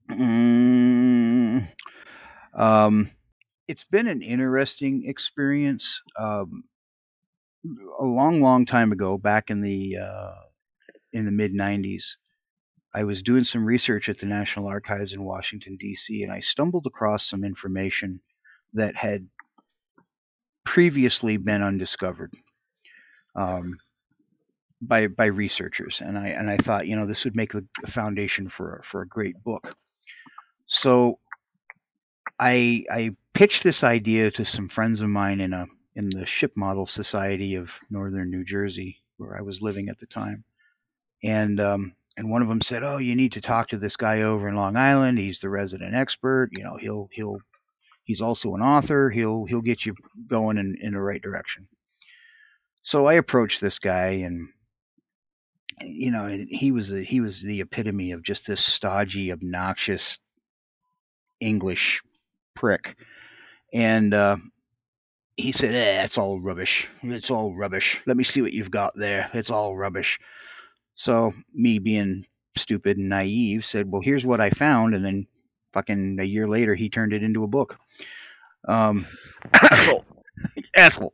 Mm, um, it's been an interesting experience. Um, a long, long time ago, back in the uh, in the mid '90s, I was doing some research at the National Archives in Washington D.C., and I stumbled across some information that had previously been undiscovered um, by by researchers, and I and I thought, you know, this would make a, foundation for for a great book. So I I pitched this idea to some friends of mine in a in the Ship Model Society of Northern New Jersey, where I was living at the time, and um, and one of them said, "Oh, you need to talk to this guy over in Long Island. He's the resident expert. You know, he'll he'll He's also an author. He'll he'll get you going in, in the right direction. So I approached this guy, and you know, he was a, he was the epitome of just this stodgy, obnoxious English prick, and uh, he said, eh, "That's all rubbish. It's all rubbish. Let me see what you've got there. It's all rubbish." So me being stupid and naive said, "Well, here's what I found," and then fucking a year later he turned it into a book. Um, asshole, asshole.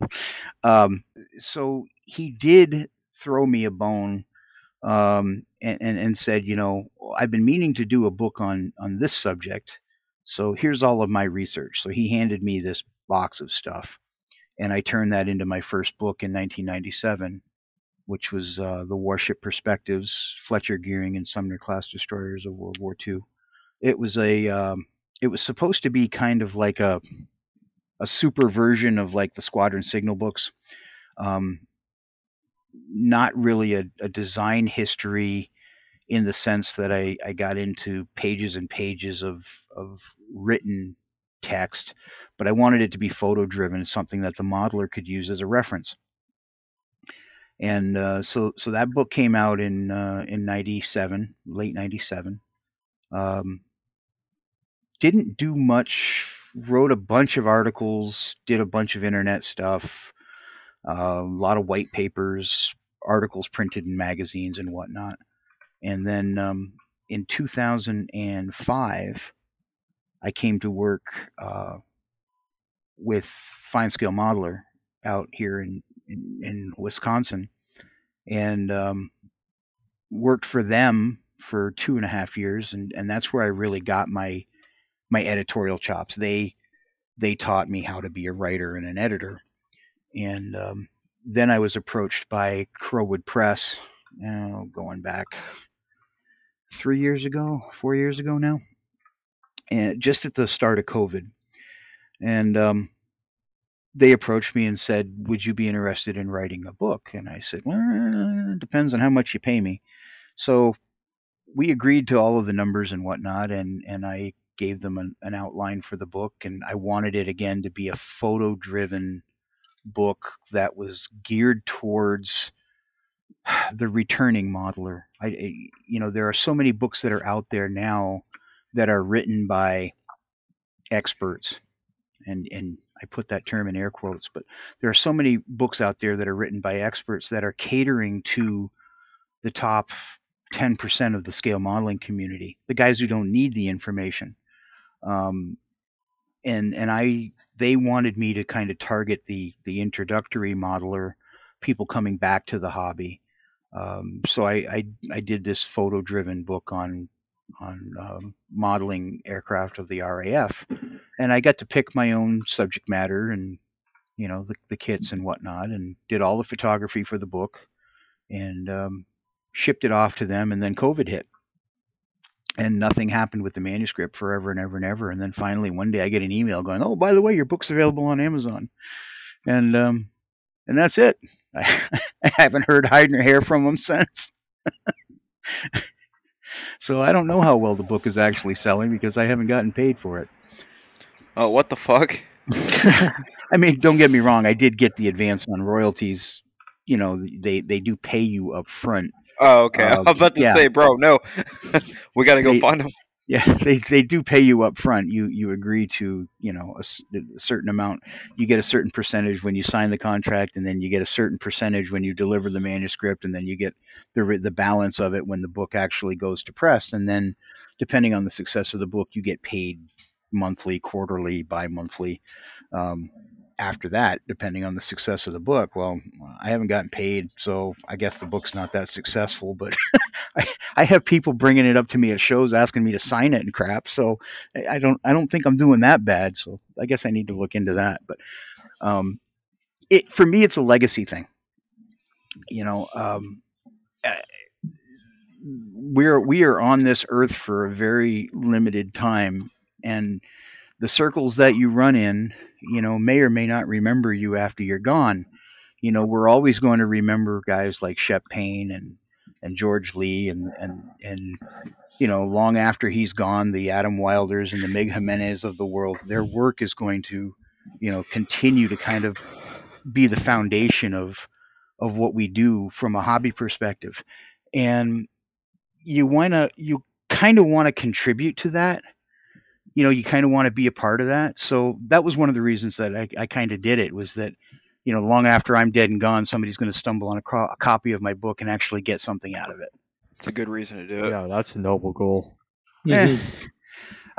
Um, so he did throw me a bone um, and, and, and said, you know, I've been meaning to do a book on on this subject. So here's all of my research. So he handed me this box of stuff, and I turned that into my first book in 1997 which was uh, the Warship Perspectives, Fletcher Gearing and Sumner class destroyers of World War II. It was a um, it was supposed to be kind of like a a super version of like the Squadron Signal books. Um, not really a, a, design history in the sense that I, I got into pages and pages of, of written text, but I wanted it to be photo driven, something that the modeler could use as a reference and uh, so so that book came out in uh, in '97, late '97. Um, didn't do much. Wrote a bunch of articles, did a bunch of internet stuff, uh, a lot of white papers, articles printed in magazines and whatnot. And then um, in 2005, I came to work uh, with Fine Scale Modeler out here in in, in Wisconsin, and um, worked for them for two and a half years, and, and that's where I really got my my editorial chops. They they taught me how to be a writer and an editor, and um, then I was approached by Crowood Press, going back three years ago, four years ago now, and just at the start of COVID, and um, they approached me and said, "Would you be interested in writing a book?" And I said, "Well, it depends on how much you pay me." So we agreed to all of the numbers and whatnot, and and I gave them an, an outline for the book, and I wanted it again to be a photo-driven book that was geared towards the returning modeler. I, you know, there are so many books that are out there now that are written by experts and and I put that term in air quotes, but there are so many books out there that are written by experts that are catering to the top 10% of the scale modeling community, the guys who don't need the information. Um, and and I they wanted me to kind of target the the introductory modeler, people coming back to the hobby. Um, so I, I, I did this photo driven book on on um, modeling aircraft of the RAF, and I got to pick my own subject matter and you know the, the kits and whatnot, and did all the photography for the book, and um, shipped it off to them, and then COVID hit, and nothing happened with the manuscript forever and ever and ever, and then finally one day I get an email going, "Oh, by the way, your book's available on Amazon," and um, and that's it. I, I haven't heard hide nor hair from them since. So I don't know how well the book is actually selling because I haven't gotten paid for it. Oh, what the fuck? I mean, don't get me wrong. I did get the advance on royalties. You know, they they do pay you up front. Oh, okay. Uh, I was about to yeah. say, bro, no, we got to go they, find them. Yeah, they they do pay you up front. You you agree to you know a, a, certain amount. You get a certain percentage when you sign the contract, and then you get a certain percentage when you deliver the manuscript, and then you get the the balance of it when the book actually goes to press. And then, depending on the success of the book, you get paid monthly, quarterly, bi-monthly. Um, after that, depending on the success of the book. Well, I haven't gotten paid, so I guess the book's not that successful. But I, I have people bringing it up to me at shows asking me to sign it and crap. So I don't I don't think I'm doing that bad. So I guess I need to look into that. But um, it for me, it's a legacy thing. You know, um, eh, we're we are on this earth for a very limited time, and the circles that you run in you know, may or may not remember you after you're gone. You know, we're always going to remember guys like Shep Paine and and George Lee and and and you know, long after he's gone, the Adam Wilders and the Mig Jimenez of the world, their work is going to, you know, continue to kind of be the foundation of of what we do from a hobby perspective. And you want to you kind of want to contribute to that. You know, you kind of want to be a part of that. So that was one of the reasons that I, I kind of did it was that, you know, long after I'm dead and gone, somebody's going to stumble on a, cro- a copy of my book and actually get something out of it. It's a good reason to do it. Yeah, that's a noble goal. Eh, Mhm.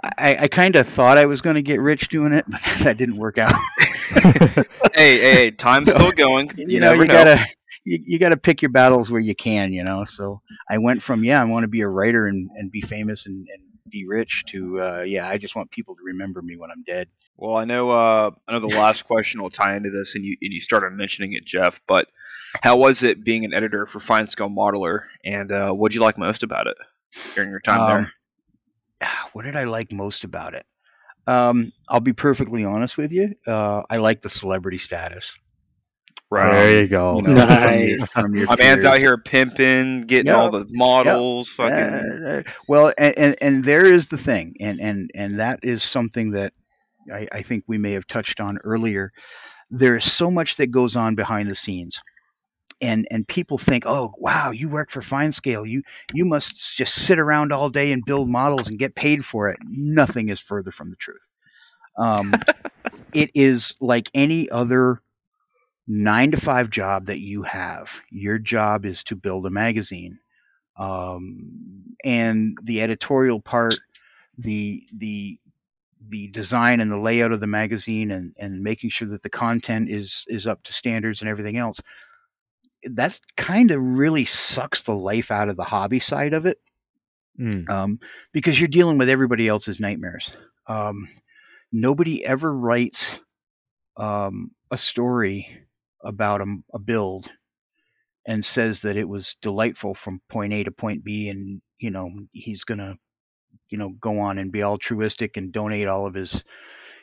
I, I kind of thought I was going to get rich doing it, but that didn't work out. hey, hey, hey, time's still going. You, you, know, never you know. gotta you, you gotta pick your battles where you can, you know. So I went from yeah, I want to be a writer and, and be famous and, and be rich to uh, yeah, I just want people to remember me when I'm dead. Well, I know. Uh, I know the last question will tie into this, and you and you started mentioning it, Jeff. But how was it being an editor for Fine Scale Modeler, and uh, what did you like most about it during your time Um, What did I like most about it? Um, I'll be perfectly honest with you. Uh, I like the celebrity status. There? There you go. You know, from your- from your My man's out here pimping, getting Yeah. all the models. Fucking. Uh, well, and, and and there is the thing, and and and that is something that I, I think we may have touched on earlier. There is so much that goes on behind the scenes, and and people think, oh wow, you work for Fine Scale, you you must just sit around all day and build models and get paid for it. Nothing is further from the truth. Um, it is like any other nine to five job that you have. Your job is to build a magazine um, and the editorial part, the the the design and the layout of the magazine, and and making sure that the content is is up to standards and everything else. That kind of really sucks the life out of the hobby side of it, Mm. um, because you're dealing with everybody else's nightmares. Um, nobody ever writes um, a story about a, a build and says that it was delightful from point A to point B, and you know he's gonna, you know, go on and be altruistic and donate all of his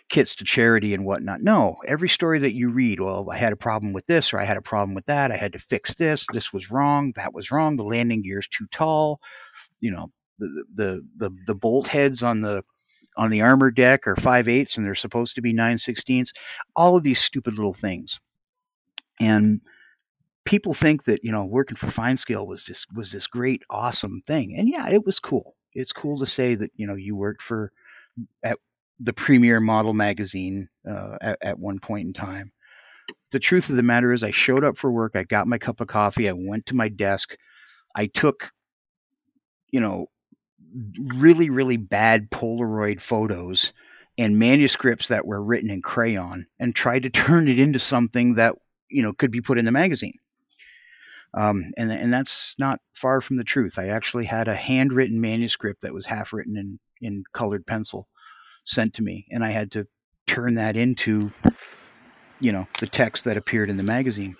kits to charity and whatnot. No, every story that you read, well, I had a problem with this, or I had a problem with that. I had to fix this. This was wrong. That was wrong. The landing gear's too tall. You know, the the the the bolt heads on the on the armor deck are five eighths and they're supposed to be nine sixteenths. All of these stupid little things, and people think that you know working for fine scale was just was this great awesome thing and yeah it was cool. It's cool to say that you know you worked for at the premier model magazine uh, at, at one point in time. The truth of the matter is i showed up for work i got my cup of coffee i went to my desk i took you know really really bad polaroid photos and manuscripts that were written in crayon and tried to turn it into something that you know could be put in the magazine um, and and that's not far from the truth. I actually had a handwritten manuscript that was half written in in colored pencil sent to me, and I had to turn that into you know the text that appeared in the magazine.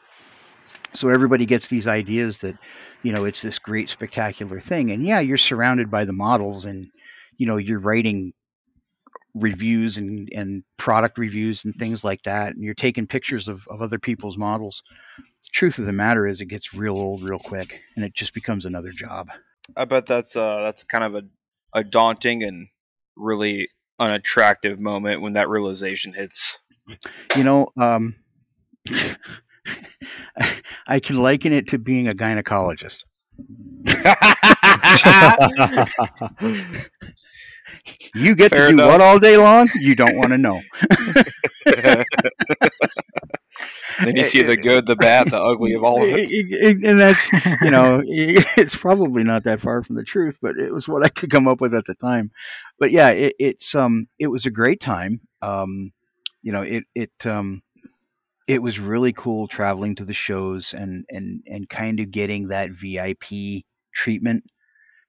So everybody gets these ideas that you know it's this great spectacular thing, and yeah, you're surrounded by the models, and you know you're writing reviews and, and product reviews and things like that and you're taking pictures of, of other people's models the truth of the matter is it gets real old real quick and it just becomes another job I bet that's uh that's kind of a a daunting and really unattractive moment when that realization hits. you know um, i can liken it to being a gynecologist you get Fair to do enough. what all day long you don't want to know then you see the good, the bad, the ugly of all of it. and that's you know it's probably not that far from the truth but it was what i could come up with at the time but yeah it, it's um it was a great time um you know it it um it was really cool traveling to the shows and and and kind of getting that vip treatment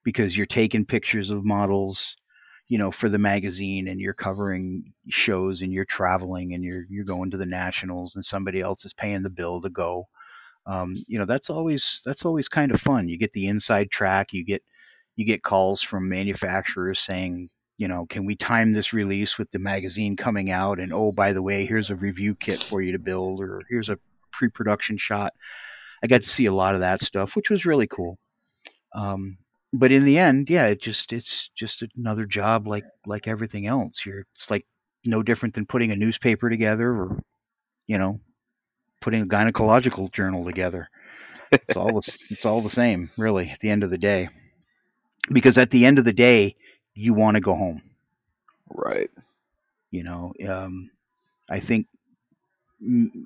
because you're taking pictures of models you know for the magazine and you're covering shows and you're traveling and you're you're going to the nationals and somebody else is paying the bill to go um, you know that's always that's always kind of fun. You get the inside track you get you get calls from manufacturers saying you know can we time this release with the magazine coming out? And oh by the way here's a review kit for you to build or here's a pre-production shot. I got to see a lot of that stuff which was really cool. Um, but in the end, yeah, it just it's just another job like like everything else. You're it's like no different than putting a newspaper together or you know putting a gynecological journal together. It's all the, it's all the same, really, at the end of the day. Because at the end of the day, you want to go home. Right. You know, um, I think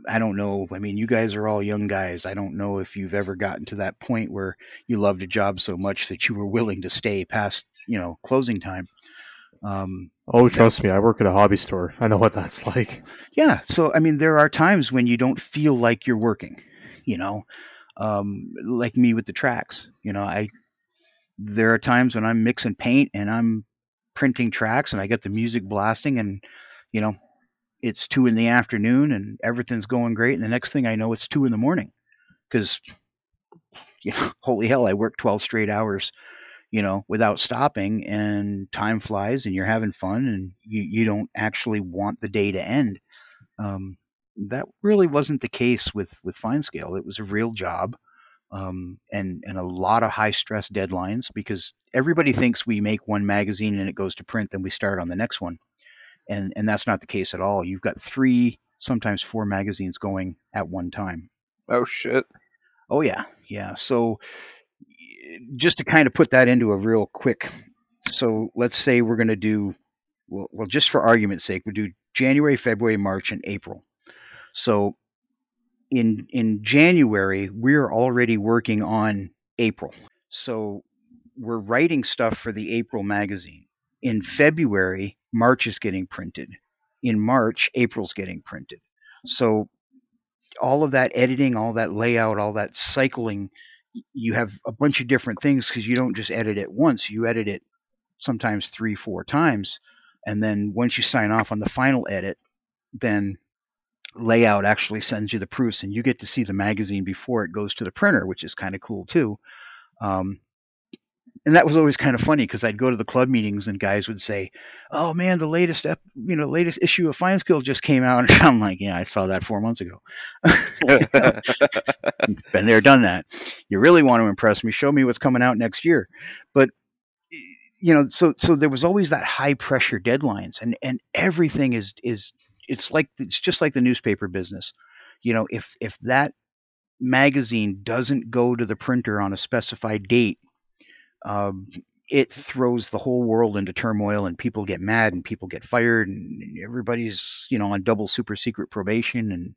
I don't know. I mean, you guys are all young guys. I don't know if you've ever gotten to that point where you loved a job so much that you were willing to stay past, you know, closing time. Um, Oh, trust me, I work at a hobby store. I know what that's like. yeah. So, I mean, there are times when you don't feel like you're working, you know, um, like me with the tracks. You know, I, there are times when I'm mixing paint and I'm printing tracks and I get the music blasting and, you know, it's two in the afternoon and everything's going great. And the next thing I know, it's two in the morning because, you know, holy hell, I work 12 straight hours you know, without stopping, and time flies, and you're having fun, and you, you don't actually want the day to end. Um, that really wasn't the case with with Fine Scale. It was a real job, um, and and a lot of high stress deadlines because everybody thinks we make one magazine and it goes to print, then we start on the next one, and and that's not the case at all. You've got three, sometimes four magazines going at one time. Oh shit. Oh yeah, yeah. So eh, just to kind of put that into a real quick so let's say we're going to do well, well just for argument's sake we'll do january february march and april so in in january we're already working on april so we're writing stuff for the april magazine in mm-hmm. february march is getting printed. In march april's getting printed. So all of that editing all that layout all that cycling you have a bunch of different things because you don't just edit it once you edit it sometimes three four times and then once you sign off on the final edit then layout actually sends you the proofs and you get to see the magazine before it goes to the printer which is kind of cool too. Um, and that was always kind of funny because I'd go to the club meetings and guys would say, "Oh man, the latest ep- you know latest issue of Fine Scale just came out," and I'm like, "Yeah, I saw that four months ago." Been there, done that. You really want to impress me? Show me what's coming out next year. But you know, so so there was always that high pressure deadlines, and and everything is is it's like it's just like the newspaper business. You know, if if that magazine doesn't go to the printer on a specified date um, it throws the whole world into turmoil and people get mad and people get fired and everybody's you know on double super secret probation and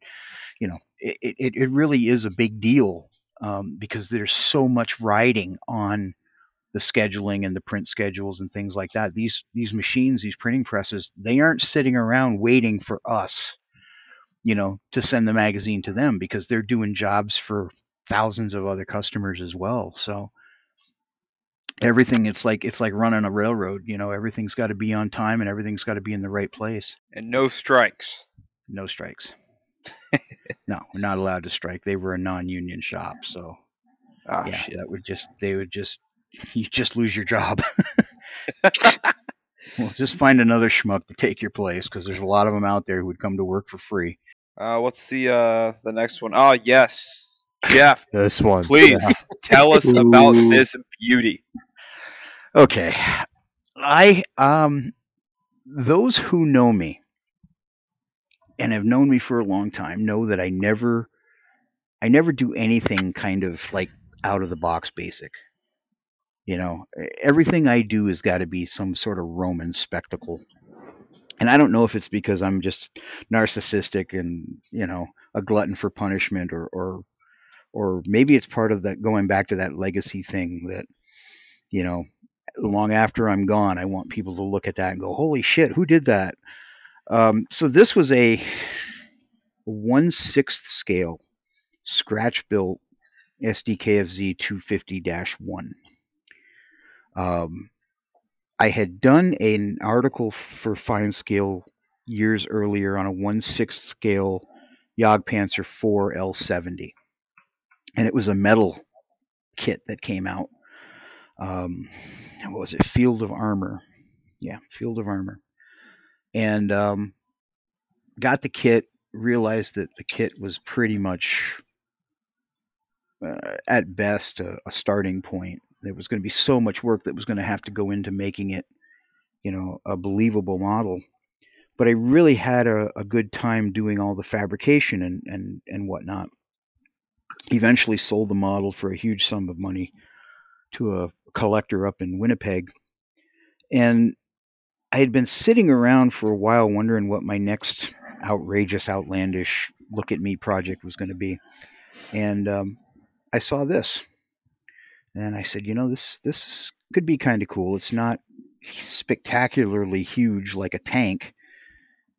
you know it, it, it really is a big deal um, because there's so much riding on the scheduling and the print schedules and things like that. These these machines these printing presses they aren't sitting around waiting for us you know to send the magazine to them because they're doing jobs for thousands of other customers as well. So everything it's like it's like running a railroad you know everything's got to be on time and everything's got to be in the right place and no strikes. no strikes no we're not allowed to strike they were a non-union shop so Ah yeah shit. that would just they would just you just lose your job well just find another schmuck to take your place because there's a lot of them out there who would come to work for free Uh, what's the uh the next one? Oh yes, Jeff. This one. Please tell us about Ooh. this beauty. Okay. I um those who know me and have known me for a long time know that I never I never do anything kind of like out of the box basic. You know, everything I do has got to be some sort of Roman spectacle. And I don't know if it's because I'm just narcissistic and, you know, a glutton for punishment or or or maybe it's part of that going back to that legacy thing that you know long after I'm gone, I want people to look at that and go, "Holy shit, who did that?" Um, so this was a one sixth scale scratch built SDKFZ 250 one. Um, I had done an article for Fine Scale years earlier on a one sixth scale Jagdpanzer 4 L70, and it was a metal kit that came out um, what was it? Field of Armor. Yeah, Field of Armor. And um, got the kit. Realized that the kit was pretty much, uh, at best, a, a starting point. There was going to be so much work that was going to have to go into making it, you know, a believable model. But I really had a, a good time doing all the fabrication and, and, and whatnot. Eventually sold the model for a huge sum of money to a collector up in Winnipeg. And I had been sitting around for a while wondering what my next outrageous, outlandish look at me project was going to be. And um, I saw this. And I said, you know, this this could be kind of cool. It's not spectacularly huge like a tank.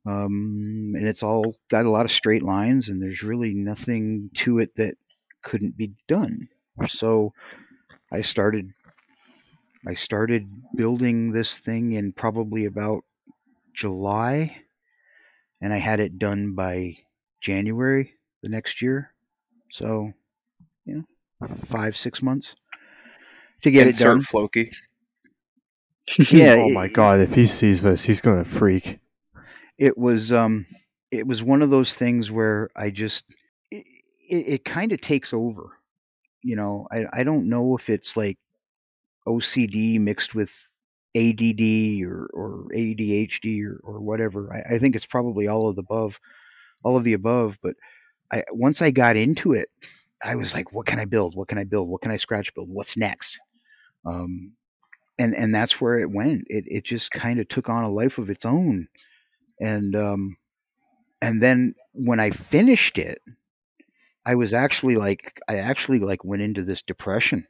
Um, and it's all got a lot of straight lines, and there's really nothing to it that couldn't be done. So I started I started building this thing in probably about July, and I had it done by January the next year. So, you know, five six months to get Insert it done. Floki. Yeah, oh it- my god! If he sees this, he's gonna freak. it was um it was one of those things where I just it, it, kind of takes over. You know, I I don't know if it's like OCD mixed with ADD or or ADHD or or whatever. I, I think it's probably all of the above, all of the above. But I once I got into it, I was like, what can I build? What can I build? What can I scratch build? What's next? Um, and and that's where it went. It it just kind of took on a life of its own and um and then when i finished it i was actually like i actually like went into this depression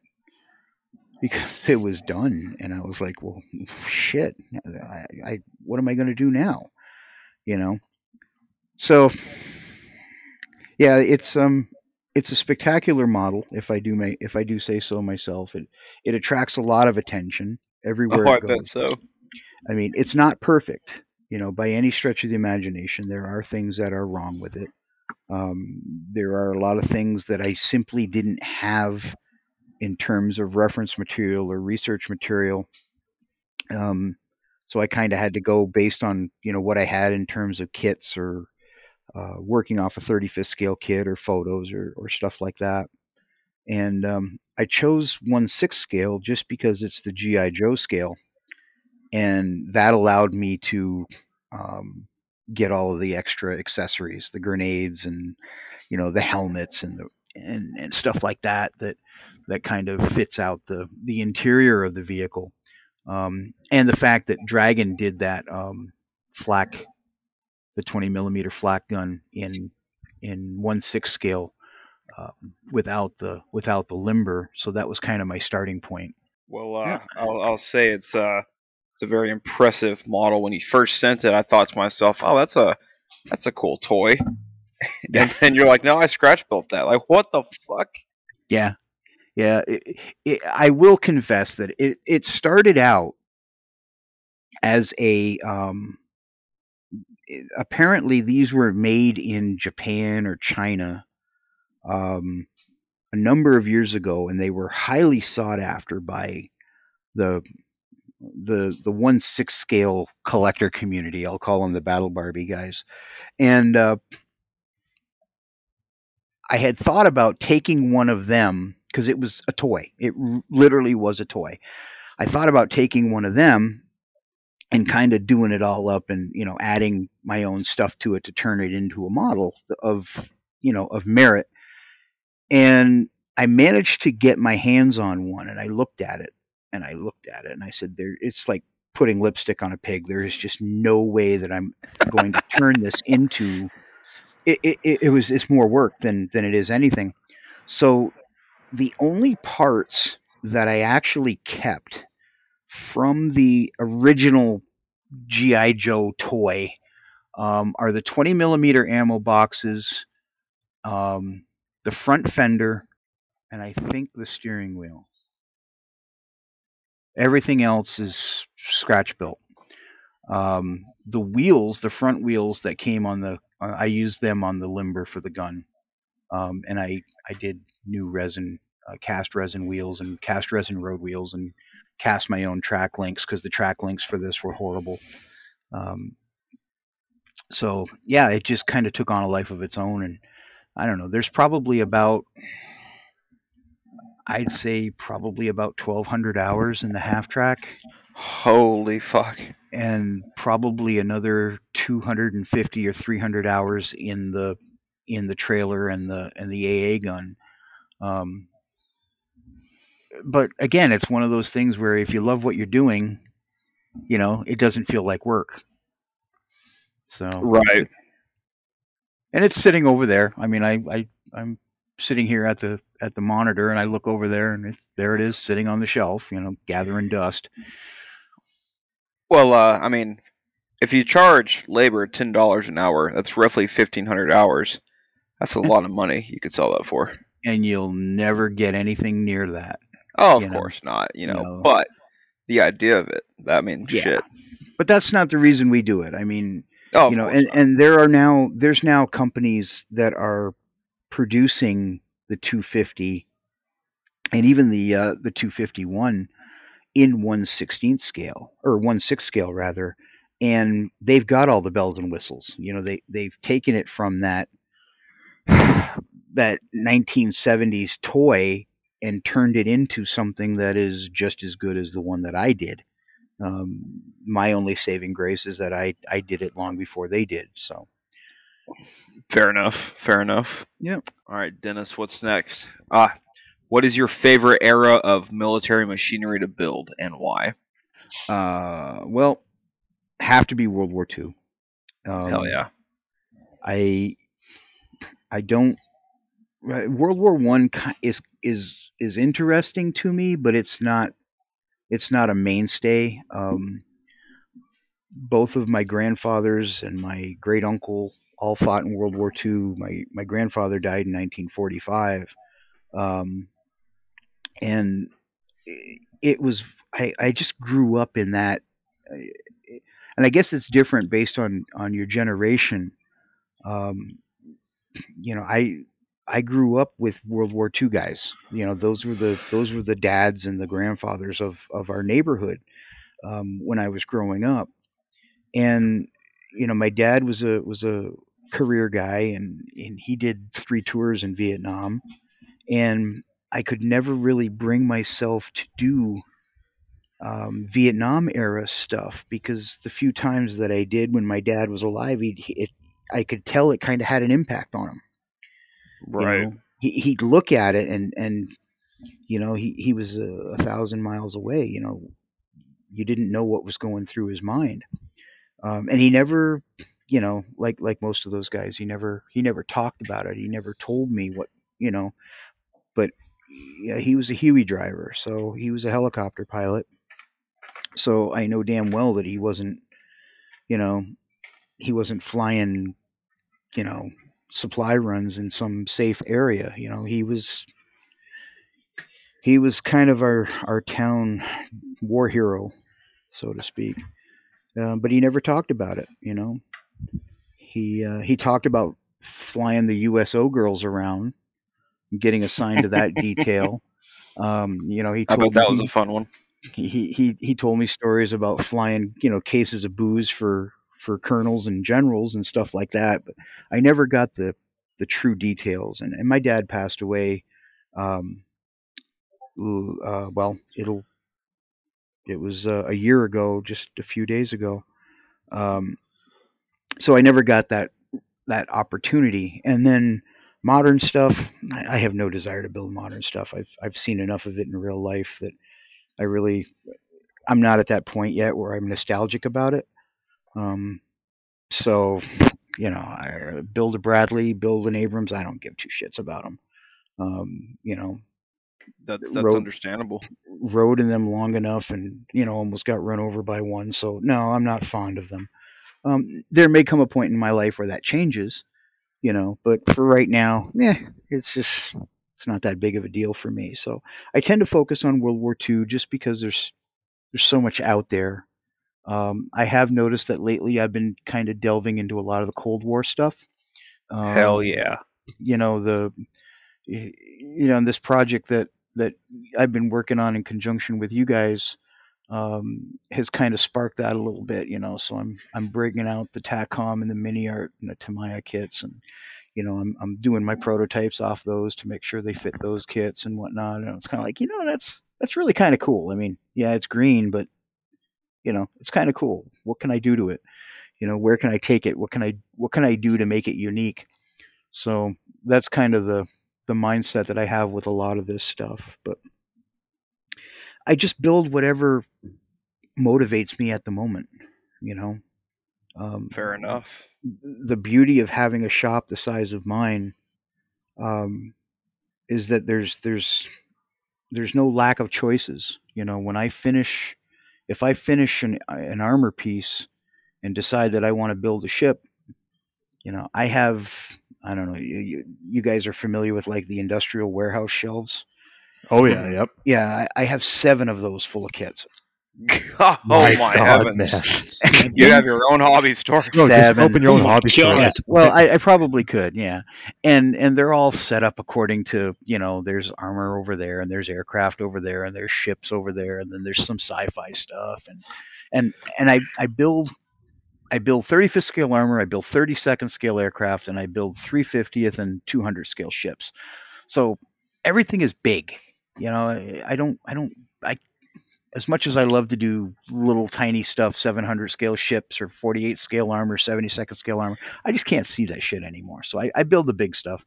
because it was done and i was like well shit i, I what am i going to do now you know so yeah it's um it's a spectacular model if i do may if i do say so myself it it attracts a lot of attention everywhere Oh, I bet so. I mean, it's not perfect, you know, by any stretch of the imagination. There are things that are wrong with it. Um, there are a lot of things that I simply didn't have in terms of reference material or research material. Um, so I kind of had to go based on, you know, what I had in terms of kits or uh, working off a 35th scale kit or photos or, or stuff like that. And um, I chose 1 6 scale just because it's the G.I. Joe scale and that allowed me to um, get all of the extra accessories, the grenades, and you know the helmets and the and, and stuff like that that that kind of fits out the the interior of the vehicle, um, and the fact that Dragon did that um, flak, the twenty millimeter flak gun in in one six scale. Uh, without the without the limber, so that was kind of my starting point. Well, uh, Yeah. I'll, I'll say it's uh, it's a very impressive model. When he first sent it, I thought to myself, "Oh, that's a that's a cool toy." and then you're like, "No, I scratch built that." Like, what the fuck? Yeah, yeah. It, it, I will confess that it it started out as a um. apparently, these were made in Japan or China, um, a number of years ago, and they were highly sought after by the the the one six scale collector community. I'll call them the Battle Barbie guys, and uh, I had thought about taking one of them because it was a toy. It r- literally was a toy. I thought about taking one of them and kind of doing it all up and you know adding my own stuff to it to turn it into a model of you know of merit. And I managed to get my hands on one, and I looked at it, and I looked at it, and I said, "There, it's like." putting lipstick on a pig there is just no way that i'm going to turn this into it, it, it was it's more work than than it is anything. So the only parts that I actually kept from the original GI Joe toy um, are the 20 millimeter ammo boxes, um, the front fender, and I think the steering wheel. Everything else is scratch built. Um, the wheels, the front wheels that came on the, uh, I used them on the limber for the gun, um, and I I did new resin, uh, cast resin wheels and cast resin road wheels and cast my own track links because the track links for this were horrible. Um, so yeah, it just kind of took on a life of its own, and I don't know. There's probably about I'd say probably about 1,200 hours in the half track, Holy fuck. and probably another 250 or 300 hours in the in the trailer and the and the AA gun. Um, but again, it's one of those things where if you love what you're doing, you know, it doesn't feel like work. So Right. and it's sitting over there. I mean, I, I I'm sitting here at the at the monitor, and I look over there, and it's, there it is, sitting on the shelf, you know, gathering dust. Well, uh, I mean, if you charge labor ten dollars an hour, that's roughly fifteen hundred hours. That's a lot of money you could sell that for. And you'll never get anything near that. Oh, of You know, course not. You know, know. but the idea of it, I mean, Yeah. shit. But that's not the reason we do it. I mean, Oh, you know, and, not. and there are now there's now companies that are producing the 250 and even the uh, the 251 in 116th scale or 1/6 scale rather, and they've got all the bells and whistles. You know, they they've taken it from that that 1970s toy and turned it into something that is just as good as the one that I did. Um, my only saving grace is that I I did it long before they did. So Fair enough. Fair enough. Yep. All right, Dennis, what's next? Ah, what is your favorite era of military machinery to build and why? uh, well, have to be World War II. Um, Hell yeah. I I don't. right, World War One is is is interesting to me, but it's not it's not a mainstay. Um, both of my grandfathers and my great uncle all fought in World War II. My my grandfather died in 1945, um, and it was I, I just grew up in that, and I guess it's different based on on your generation. Um, you know, I I grew up with World War II guys. You know, those were the those were the dads and the grandfathers of of our neighborhood um, when I was growing up. And you know, my dad was a was a career guy, and and he did three tours in Vietnam, and I could never really bring myself to do um, Vietnam era stuff because the few times that I did when my dad was alive, he, it, I could tell it kind of had an impact on him. you know? he, he'd look at it and and you know he he was a, a thousand miles away. You know, you didn't know what was going through his mind, um, and he never, you know, like like most of those guys, he never he never talked about it. He never told me what you know, but yeah, he was a Huey driver, so he was a helicopter pilot. So I know damn well that he wasn't, you know, he wasn't flying, you know, supply runs in some safe area. You know, he was he was kind of our our town war hero, so to speak. Uh, but he never talked about it. You know, he uh, he talked about flying the USO girls around, getting assigned to that detail. Um, you know, he I bet that was a fun one. he he he told me stories about flying you know cases of booze for for colonels and generals and stuff like that but i never got the the true details and, and my dad passed away um uh, well it'll it was uh, a year ago just a few days ago um so i never got that that opportunity and then modern stuff I, I have no desire to build modern stuff i've i've seen enough of it in real life that I really, I'm not at that point yet where I'm nostalgic about it. Um, so, you know, I build a Bradley, build an Abrams. I don't give two shits about them. Um, you know, That, that's Road- understandable. rode in them long enough and you know almost got run over by one. So no, I'm not fond of them. Um, there may come a point in my life where that changes, you know, but for right now, yeah, it's just it's not that big of a deal for me. So I tend to focus on World War II just because there's there's so much out there. Um, I have noticed that lately I've been kind of delving into a lot of the Cold War stuff. Um, Hell yeah. you know the you know this project that that I've been working on in conjunction with you guys um, has kind of sparked that a little bit, you know. So I'm I'm breaking out the Takom and the Mini Art and the Tamiya kits, and you know, I'm I'm doing my prototypes off those to make sure they fit those kits and whatnot. And it's kind of like, you know, that's that's really kind of cool. I mean, yeah, it's green, but you know, it's kind of cool. What can I do to it? You know, where can I take it? What can I what can I do to make it unique? So that's kind of the the mindset that I have with a lot of this stuff. But I just build whatever motivates me at the moment. You know, um, Fair enough. the beauty of having a shop the size of mine um, is that there's there's there's no lack of choices. You know, when I finish, if I finish an an armor piece and decide that I want to build a ship, you know, I have I don't know. You, you, you guys are familiar with like the industrial warehouse shelves. Oh yeah, yep. Yeah, I, I have seven of those full of kits. oh my, God, heavens! You have your own hobby store. No, just open your own Oh hobby store. Yes. well I, I probably could yeah and and they're all set up according to you know there's armor over there and there's aircraft over there and there's ships over there and then there's some sci-fi stuff and and and i i build i build 35th scale armor i build 32nd scale aircraft and i build 350th and 200 scale ships so everything is big you know i, don't i don't i as much as I love to do little tiny stuff, 700 scale ships or 48 scale armor, 72nd scale armor, I just can't see that shit anymore. So I, I build the big stuff.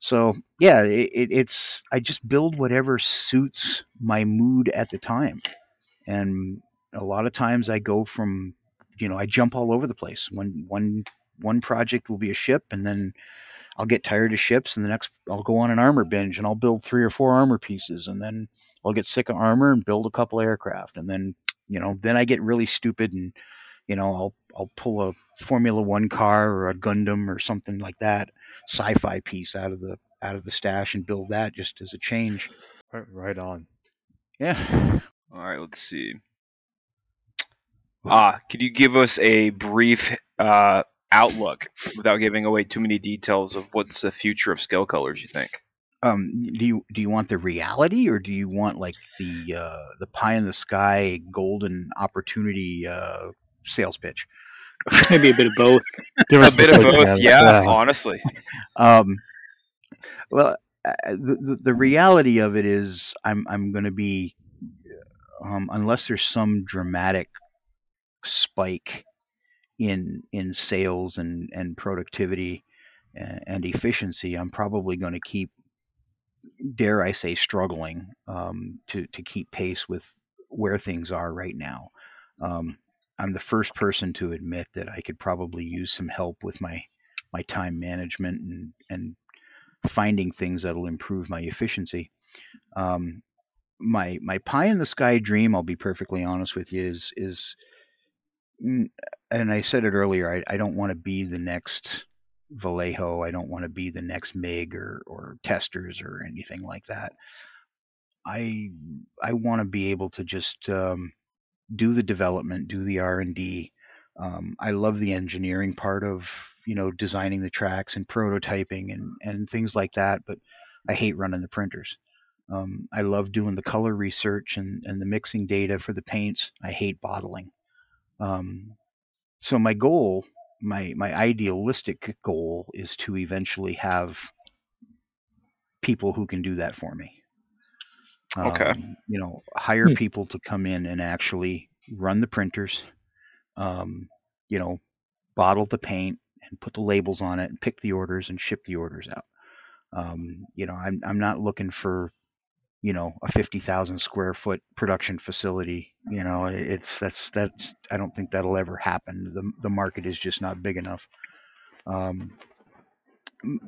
So yeah, it, it, it's I just build whatever suits my mood at the time, and a lot of times I go from, you know, I jump all over the place. One one one project will be a ship, and then I'll get tired of ships, and the next I'll go on an armor binge, and I'll build three or four armor pieces, and then I'll get sick of armor and build a couple aircraft, and then you know then I get really stupid and you know I'll I'll pull a Formula One car or a Gundam or something like that sci-fi piece out of the out of the stash and build that just as a change. Right, right on. Yeah. All right, let's see. Ah, could you give us a brief uh, outlook without giving away too many details of what's the future of scale colors? You think? Um, do you do you want the reality or do you want like the uh, the pie in the sky golden opportunity uh, sales pitch? Maybe a bit of both. Give A bit of both, man. yeah. Honestly, Um, well, uh, the, the the reality of it is, I'm I'm going to be, um, unless there's some dramatic spike in in sales and and productivity and, efficiency, I'm probably going to keep, dare I say, struggling um, to to keep pace with where things are right now. Um, I'm the first person to admit that I could probably use some help with my my time management and and finding things that'll improve my efficiency. Um, my my pie in the sky dream, I'll be perfectly honest with you, is is, and I said it earlier. I, I don't want to be the next Vallejo. I don't want to be the next Mig or or Testors or anything like that. I I want to be able to just um, do the development, do the R and D. Um, I love the engineering part of you know designing the tracks and prototyping and and things like that, but I hate running the printers. Um, I love doing the color research and, and the mixing data for the paints. I hate bottling. Um, so my goal, my my idealistic goal, is to eventually have people who can do that for me. Okay. Um, you know, hire Hmm. people to come in and actually run the printers. Um, you know, bottle the paint and put the labels on it and pick the orders and ship the orders out. Um, you know, I'm I'm not looking for, you know, a fifty thousand square foot production facility. You know, it's that's that's I don't think that'll ever happen. The the market is just not big enough. Um,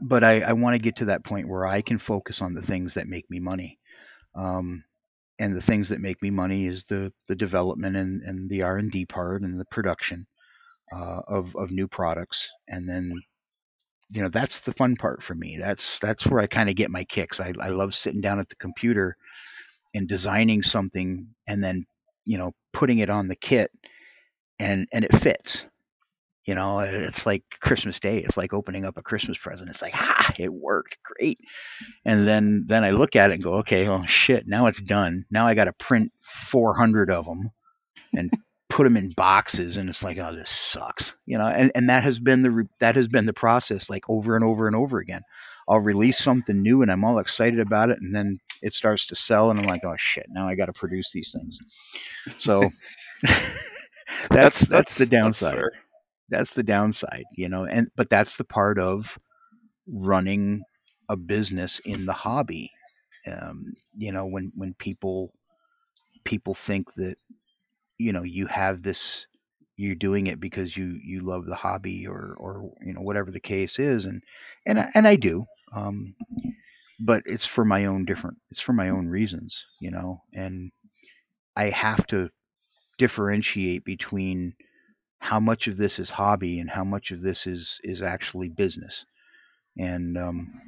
but I, I want to get to that point where I can focus on the things that make me money. Um, and the things that make me money is the the development and, and the R and D part and the production uh, of of new products, and then you know that's the fun part for me. That's that's where I kind of get my kicks. I, I love sitting down at the computer and designing something, and then you know putting it on the kit, and and it fits. You know, it's like Christmas Day. It's like opening up a Christmas present. It's like, ah, it worked great. And then then I look at it and go, okay, oh shit, now it's done. Now I got to print 400 of them and put them in boxes and it's like oh this sucks you know and, and that has been the re- that has been the process like over and over and over again. I'll release something new and i'm all excited about it and then it starts to sell and i'm like oh shit now i got to produce these things. So that's, that's the downside. fair. that's the downside you know and but that's the part of running a business in the hobby um, you know when when people people think that you know you have this you're doing it because you you love the hobby or or you know whatever the case is and and I, and I do um, but it's for my own different it's for my own reasons you know and I have to differentiate between how much of this is hobby and how much of this is is actually business and um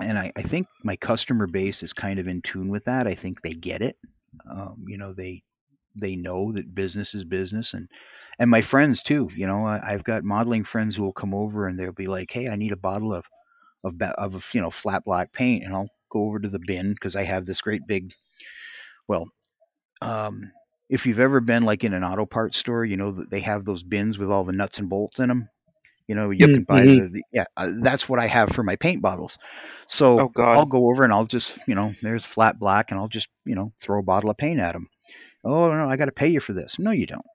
and I, I think my customer base is kind of in tune with that i think they get it um, you know they they know that business is business and and my friends too you know I, i've got modeling friends who will come over and they'll be like hey i need a bottle of of of you know flat black paint and i'll go over to the bin because i have this great big well um if you've ever been like in an auto parts store you know that they have those bins with all the nuts and bolts in them you know you can buy Mhm. the, the yeah uh, that's what i have for my paint bottles. So Oh, i'll go over and i'll just you know there's flat black and i'll just you know throw a bottle of paint at them oh no i got to pay you for this. No you don't.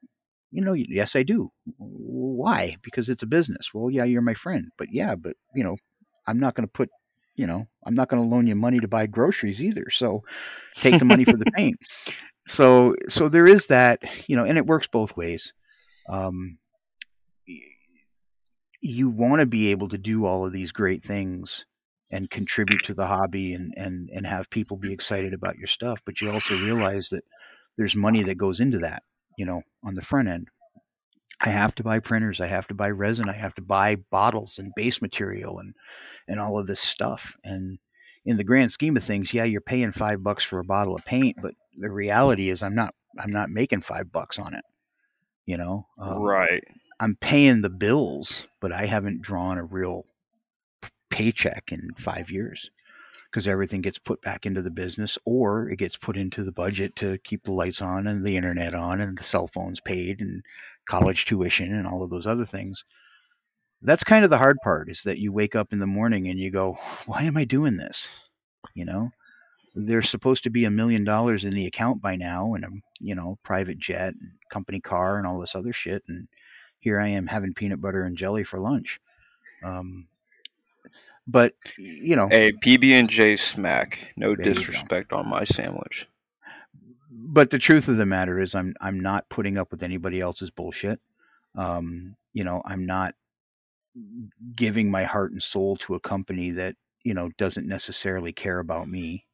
You know yes i do. Why? Because it's a business. Well yeah you're my friend. But yeah but you know i'm not going to put you know i'm not going to loan you money to buy groceries either so take the money for the paint so so there is that you know and it works both ways. Um you want to be able to do all of these great things and contribute to the hobby and and and have people be excited about your stuff but you also realize that there's money that goes into that you know on the front end. I have to buy printers i have to buy resin i have to buy bottles and base material and and all of this stuff. And in the grand scheme of things yeah you're paying five bucks for a bottle of paint but the reality is i'm not i'm not making five bucks on it you know? Um, right. i'm paying the bills but i haven't drawn a real paycheck in five years because everything gets put back into the business or it gets put into the budget to keep the lights on and the internet on and the cell phones paid and college tuition and all of those other things. That's kind of the hard part is that you wake up in the morning and you go why am i doing this? You know? There's supposed to be a million dollars in the account by now and a you know private jet and company car and all this other shit and here i am having peanut butter and jelly for lunch. Um, but you know A PB and J smack. No There you go. disrespect on my sandwich. but the truth of the matter is i'm i'm not putting up with anybody else's bullshit um, you know i'm not giving my heart and soul to a company that you know doesn't necessarily care about me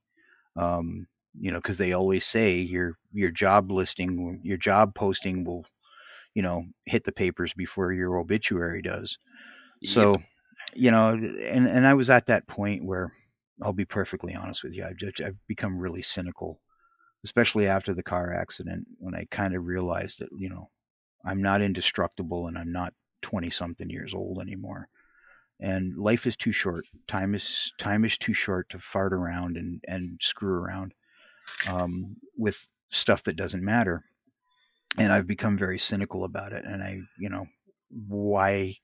um, you know because they always say your your job listing your job posting will you know hit the papers before your obituary does so you know and and i was at that point where i'll be perfectly honest with you i've just i've become really cynical especially after the car accident when i kind of realized that you know i'm not indestructible and i'm not 20 something years old anymore. And life is too short time is time is too short to fart around and and screw around um, with stuff that doesn't matter. And i've become very cynical about it and i you know why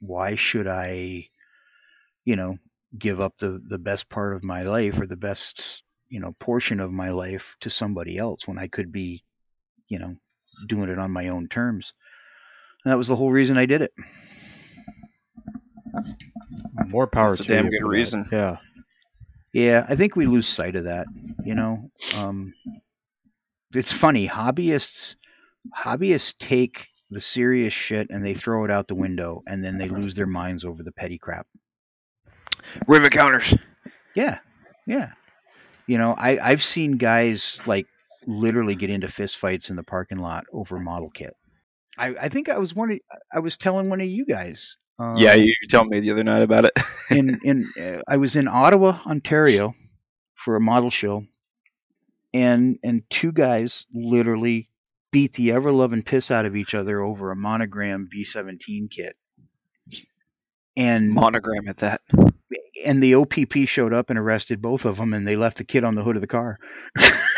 why should i you know give up the the best part of my life or the best you know portion of my life to somebody else when i could be you know doing it on my own terms and that was the whole reason i did it More power That's a to damn you good for that. reason. Yeah. Yeah, I think we lose sight of that. You know, um, it's funny. Hobbyists, hobbyists take the serious shit and they throw it out the window, and then they lose their minds over the petty crap. Rivet counters. Yeah, yeah. You know, I I've seen guys like literally get into fist fights in the parking lot over model kit. I I think I was one. Of, I was telling one of you guys. Um, yeah, you were telling me the other night about it. in in uh, I was in Ottawa, Ontario, for a model show, and and two guys literally beat the ever loving piss out of each other over a monogram B seventeen kit, and Monogram at that. and the OPP showed up and arrested both of them, and they left the kid on the hood of the car.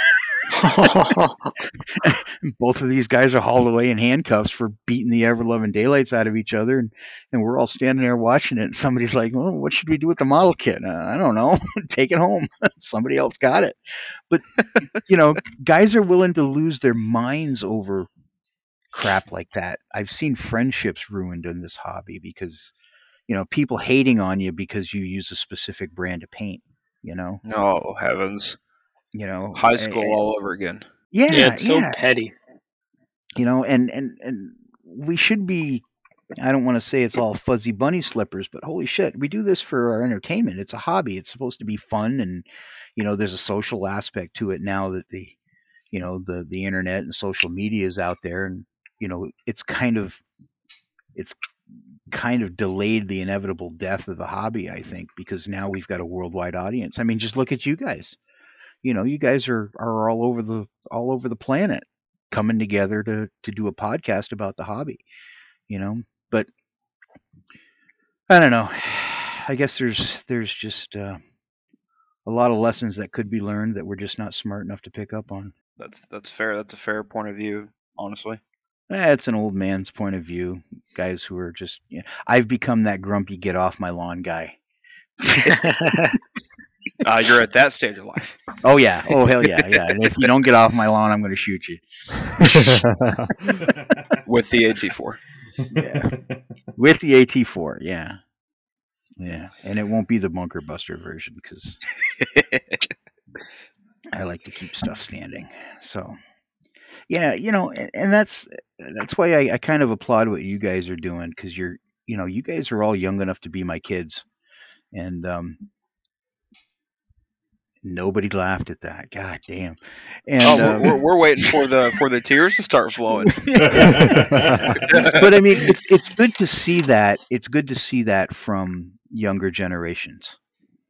both of these guys are hauled away in handcuffs for beating the ever loving daylights out of each other, and, and we're all standing there watching it. And somebody's like, "Well, what should we do with the model kit?" Uh, I don't know. Take it home. Somebody else got it. But you know, guys are willing to lose their minds over crap like that. I've seen friendships ruined in this hobby because you know people hating on you because you use a specific brand of paint. You know, No heavens. You know, High eh, school a- all over again. Yeah, yeah, it's so yeah. petty. you know and and and we should be i don't want to say it's all fuzzy bunny slippers but holy shit we do this for our entertainment it's a hobby it's supposed to be fun and you know there's a social aspect to it now that the you know the the internet and social media is out there and you know it's kind of it's kind of delayed the inevitable death of the hobby i think because now we've got a worldwide audience i mean just look at you guys you know you guys are are all over the all over the planet coming together to to do a podcast about the hobby you know but i don't know i guess there's there's just uh, a lot of lessons that could be learned that we're just not smart enough to pick up on That's that's fair. That's a fair point of view, honestly. Eh, an old man's point of view guys who are just you know, i've become that grumpy get off my lawn guy Uh, you're at that stage of life. oh yeah oh hell yeah yeah and if you don't get off my lawn i'm going to shoot you with the AT4. Yeah. with the at4 yeah yeah and it won't be the bunker buster version because I like to keep stuff standing. So, yeah, you know, and, and that's that's why I, I kind of applaud what you guys are doing because you're, you know, you guys are all young enough to be my kids, and um, nobody laughed at that. God damn! And oh, um, we're, we're, we're waiting for the for the tears to start flowing. but I mean, it's it's good to see that. It's good to see that from younger generations,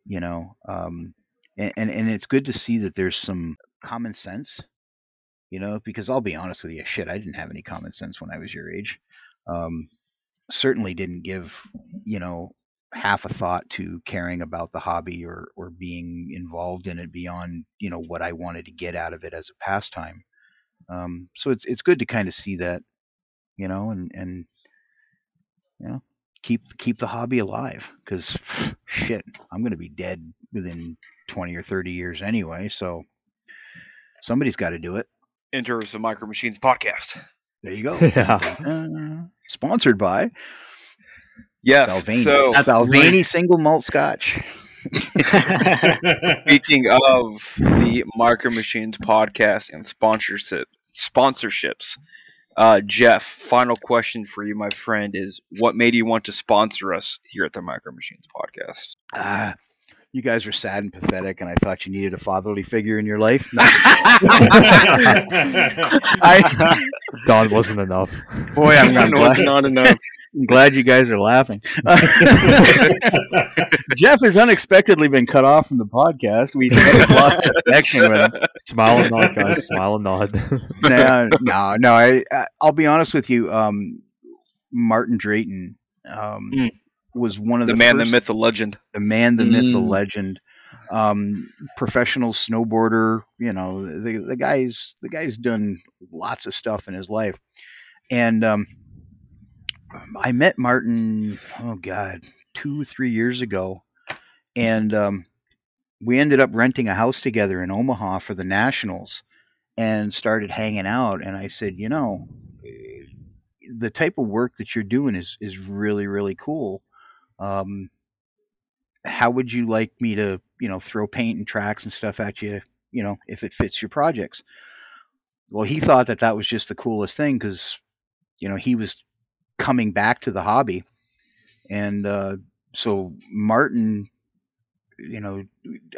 you know, um, and, and and it's good to see that there's some common sense, you know, because I'll be honest with you, shit, I didn't have any common sense when I was your age. Um, certainly didn't give, you know, half a thought to caring about the hobby or or being involved in it beyond, you know, what I wanted to get out of it as a pastime. Um, so it's it's good to kind of see that you know, and and you know, keep keep the hobby alive because shit, I'm going to be dead within 20 or 30 years anyway. So somebody's got to do it. Enters the Micro Machines podcast. There you go. Yeah. Uh, sponsored by Yes. Balvenie. So Balvenie Single Malt Scotch. speaking of the Micro Machines podcast and sponsorship sponsorships, uh, Jeff, final question for you, my friend, is what made you want to sponsor us here at the Micro Machines podcast? Ah, you guys are sad and pathetic, and I thought you needed a fatherly figure in your life. No, I, Don wasn't enough. boy, I'm, I'm glad, not enough. I'm glad you guys are laughing. Jeff has unexpectedly been cut off from the podcast. We have lost connection with him. Smile and nod, guys. Smile and nod. no, no, no. I, I I'll be honest with you. Um, Martin Drayton um, Mm. Was one of The the, man, the myth, the legend. the man, the myth, the Mm. legend. Um, professional snowboarder. You know, the the guy's the guy's done lots of stuff in his life, and um, I met Martin. Oh God, two three years ago, and um, we ended up renting a house together in Omaha for the Nationals, and started hanging out. And I said, you know, eh, the type of work that you're doing is is really really cool. Um, how would you like me to you know throw paint and tracks and stuff at you you know if it fits your projects? Well he thought that that was just the coolest thing because you know he was coming back to the hobby. And uh, so martin you know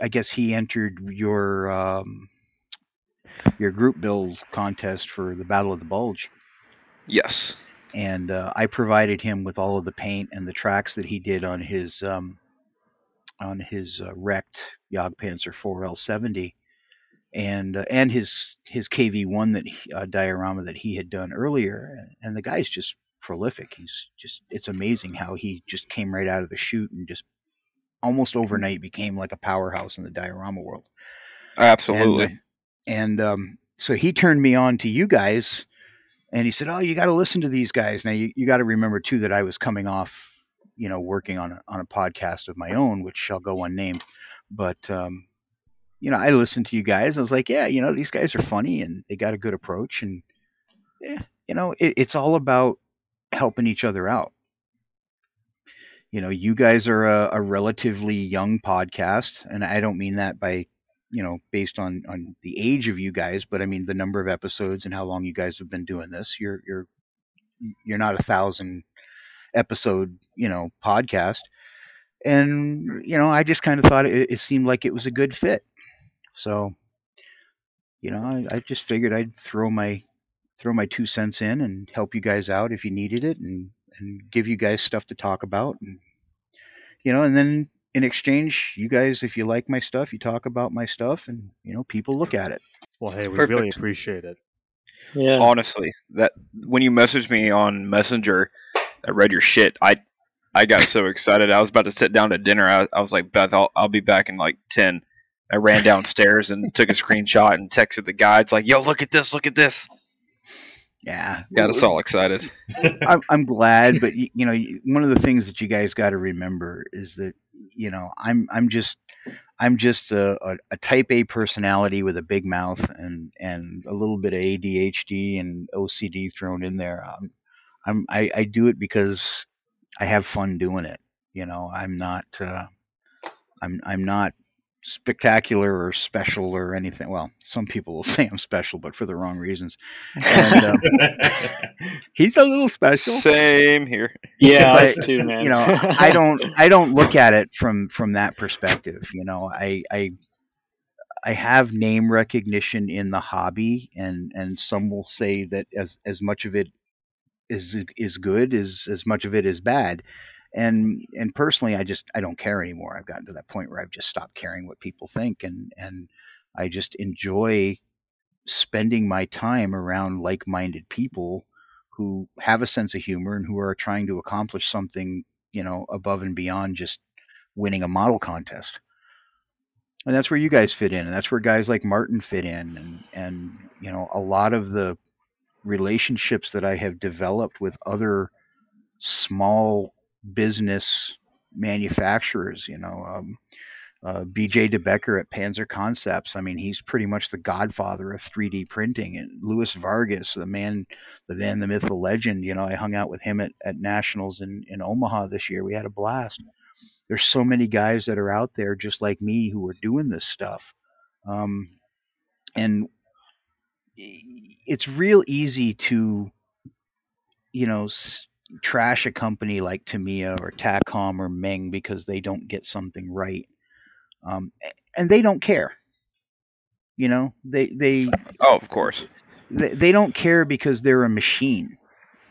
i guess he entered your um, your group build contest for the battle of the bulge. Yes. And uh, I provided him with all of the paint and the tracks that he did on his um, on his uh, wrecked Jagdpanzer 4L70, and uh, and his his KV1 that he, uh, diorama that he had done earlier. And the guy's just prolific. He's just it's amazing how he just came right out of the chute and just almost overnight became like a powerhouse in the diorama world. Absolutely. And, and um, so he turned me on to you guys, and he said, "Oh, you got to listen to these guys." Now you, you got to remember too that I was coming off, you know, working on a, on a podcast of my own, which shall go unnamed, but um, you know, I listened to you guys. I was like, yeah, you know, these guys are funny and they got a good approach, and yeah, you know, it, it's all about helping each other out. You know, you guys are a, a relatively young podcast, and I don't mean that by you know based on on the age of you guys but i mean the number of episodes and how long you guys have been doing this you're you're you're not a thousand episode you know podcast. And you know i just kind of thought it, it seemed like it was a good fit. So you know I, I just figured i'd throw my throw my two cents in and help you guys out if you needed it and and give you guys stuff to talk about and you know and then in exchange, you guys, if you like my stuff, you talk about my stuff, and you know, people look at it. Well, hey, It's we really appreciate it. Yeah. Honestly, that when you messaged me on Messenger, I read your shit. I I got so excited. I was about to sit down to dinner. I, I was like, Beth, I'll I'll be back in like ten. I ran downstairs and took a screenshot and texted the guy. It's like, yo, look at this, look at this. Yeah, Got us all excited. I'm, I'm glad, but y- you know, one of the things that you guys got to remember is that you know, I'm I'm just I'm just a, a, a type A personality with a big mouth and and a little bit of ADHD and OCD thrown in there. Um, I'm I, I do it because I have fun doing it. You know, I'm not uh, I'm I'm not spectacular or special or anything. Well, some people will say I'm special, but for the wrong reasons. And um, he's a little special. Same here. Yeah, But, us too, man. you know i don't i don't look at it from from that perspective you know i i i have name recognition in the hobby and and some will say that as as much of it is is good as as much of it is bad and and personally i just i don't care anymore. I've gotten to that point where i've just stopped caring what people think and and i just enjoy spending my time around like-minded people who have a sense of humor and who are trying to accomplish something you know above and beyond just winning a model contest. And that's where you guys fit in and that's where guys like martin fit in and and you know a lot of the relationships that i have developed with other small business manufacturers you know um, uh, BJ DeBecker at Panzer Concepts. I mean, he's pretty much the godfather of 3D printing. And Louis Vargas, the man, the man, the myth, the legend. You know, I hung out with him at, at Nationals in, in Omaha this year. We had a blast. There's so many guys that are out there just like me who are doing this stuff. Um, and it's real easy to, you know, trash a company like Tamiya or Takom or Meng because they don't get something right um, and they don't care. You know, they they Oh, of course. they, they don't care because they're a machine.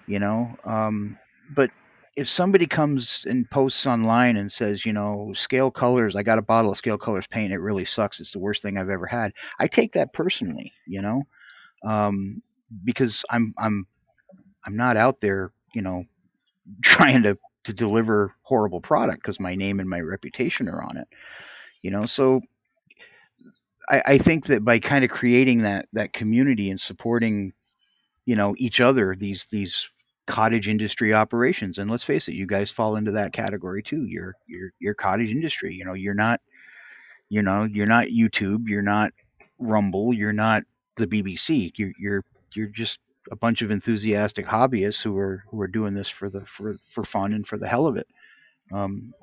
You know, um, but if somebody comes and posts online and says, you know, scale colors, I got a bottle of scale colors paint, it really sucks. It's the worst thing I've ever had. I take that personally. You know, um, because I'm I'm I'm not out there, you know, trying to to deliver horrible product because my name and my reputation are on it you know? So I, I think that by kind of creating that that community and supporting you know each other these these cottage industry operations and let's face it you guys fall into that category too. You're you're you're cottage industry you know? You're not you know you're not youtube you're not rumble you're not the bbc you're you're you're just a bunch of enthusiastic hobbyists who are who are doing this for the for for fun and for the hell of it um,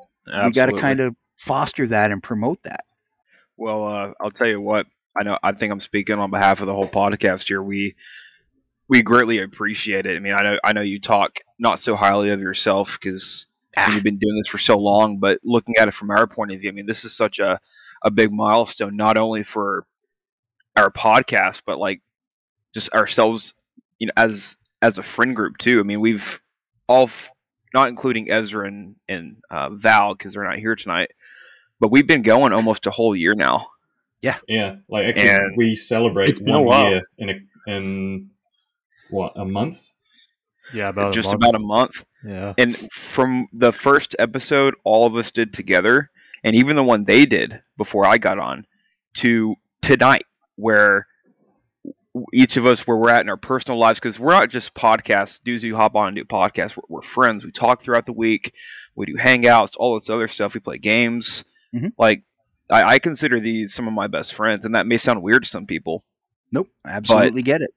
we got to kind of foster that and promote that Well, uh, I'll tell you what. I know. I think I'm speaking on behalf of the whole podcast here. We we greatly appreciate it. I mean, I know. I know you talk not so highly of yourself because you've been doing this for so long. But looking at it from our point of view, I mean, this is such a a big milestone, not only for our podcast, but like just ourselves, you know, as as a friend group too. I mean, we've all, f- not including Ezra and and uh, Val because they're not here tonight, but we've been going almost a whole year now. Yeah, yeah. like actually, And we celebrate it's been a one while. year in a, in what a month. Yeah, about just a month. about a month. Yeah. And from the first episode all of us did together, and even the one they did before I got on, to tonight, where each of us where we're at in our personal lives because we're not just podcasts dudes who hop on and do podcasts. We're, we're friends. We talk throughout the week. We do hangouts all this other stuff. We play games. Mhm. like I, I consider these some of my best friends and that may sound weird to some people. Nope, absolutely get it.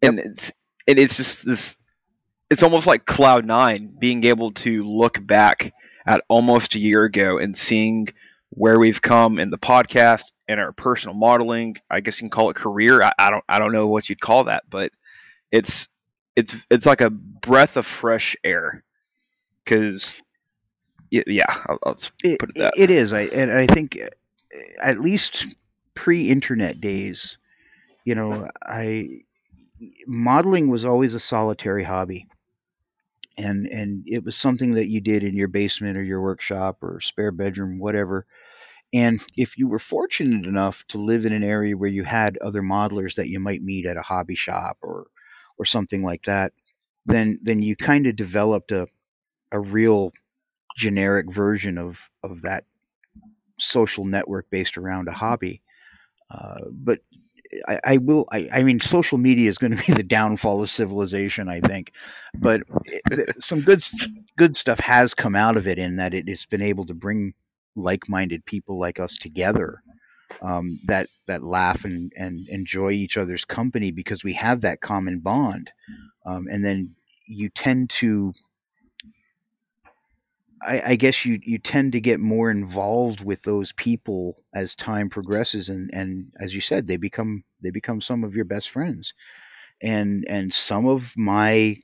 and it's and it's just this it's almost like cloud nine being able to look back at almost a year ago and seeing where we've come in the podcast and our personal modeling i guess you can call it career i, I don't i don't know what you'd call that but it's it's it's like a breath of fresh air because yeah I'll, I'll It, put it that it is. I and I think uh, at least pre-internet days, you know, I modeling was always a solitary hobby. And and it was something that you did in your basement or your workshop or spare bedroom, whatever. And if you were fortunate enough to live in an area where you had other modelers that you might meet at a hobby shop or or something like that, then then you kind of developed a a real generic version of of that social network based around a hobby. Uh, but I, I will. I, I mean, social media is going to be the downfall of civilization. I think, but some good good stuff has come out of it in that it has been able to bring like-minded people like us together um, that that laugh and, and enjoy each other's company because we have that common bond, um, and then you tend to I, I guess you you tend to get more involved with those people as time progresses, and and as you said, they become they become some of your best friends, and and some of my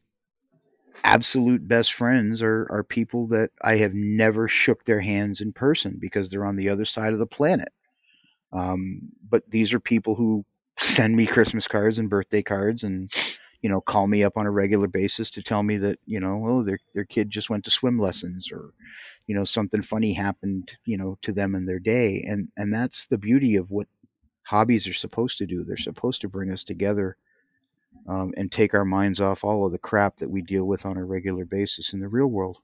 absolute best friends are are people that I have never shook their hands in person because they're on the other side of the planet. Um, but these are people who send me Christmas cards and birthday cards and you know call me up on a regular basis to tell me that you know oh their their kid just went to swim lessons or you know something funny happened you know to them in their day. And and that's the beauty of what hobbies are supposed to do. They're supposed to bring us together um, and take our minds off all of the crap that we deal with on a regular basis in the real world.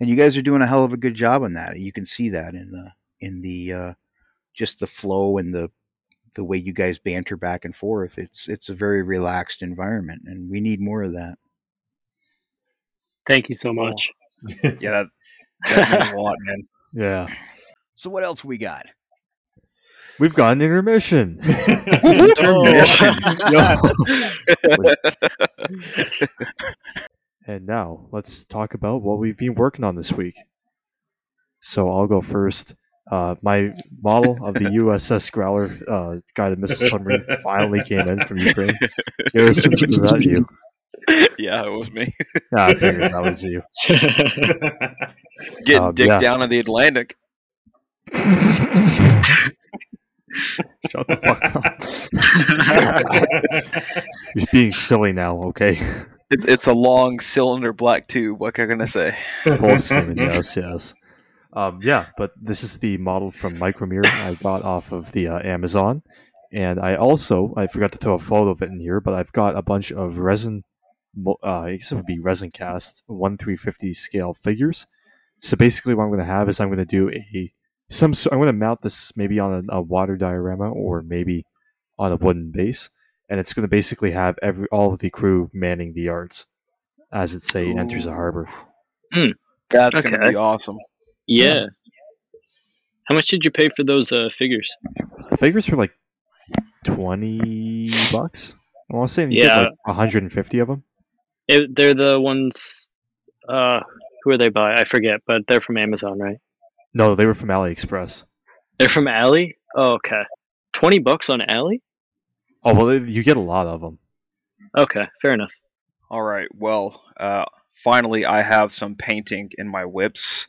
And you guys are doing a hell of a good job on that. You can see that in the in the uh, just the flow and the the way you guys banter back and forth. It's it's a very relaxed environment, and we need more of that. Thank you so much. yeah that, that means a lot man Yeah. So what else we got? We've got an intermission. and now let's talk about what we've been working on this week. So I'll go first. Uh, my model of the USS Growler uh, guided missile submarine finally came in from Ukraine. Garrison, was that you? yeah it was me Yeah, I figured that was you. getting Um, dick yeah. down in the atlantic Shut the fuck up. You're being silly now, okay? it, it's a long cylinder black tube what can i say Full yes, yes. Um, yeah, but this is the model from Micro-Mir I got off of the uh, Amazon, and I also I forgot to throw a photo of it in here, but I've got a bunch of resin. Uh, I guess it would be resin cast one three fifty scale figures. So basically, what I'm going to have is I'm going to do a some. I'm going to mount this maybe on a, a water diorama or maybe on a wooden base, and it's going to basically have every all of the crew manning the yards as it say enters the harbor. that's gonna be awesome yeah. How much did you pay for those uh, figures? Figures were like twenty bucks. I want to say you Yeah. get like 150 of them. It, they're the ones. Uh, who are they by? I forget, but they're from Amazon, right? No, they were from AliExpress. They're from Ali. Oh, okay. Twenty bucks on Ali. Oh well, you get a lot of them. Okay, fair enough. All right. Well, uh, finally, I have some painting in my whips.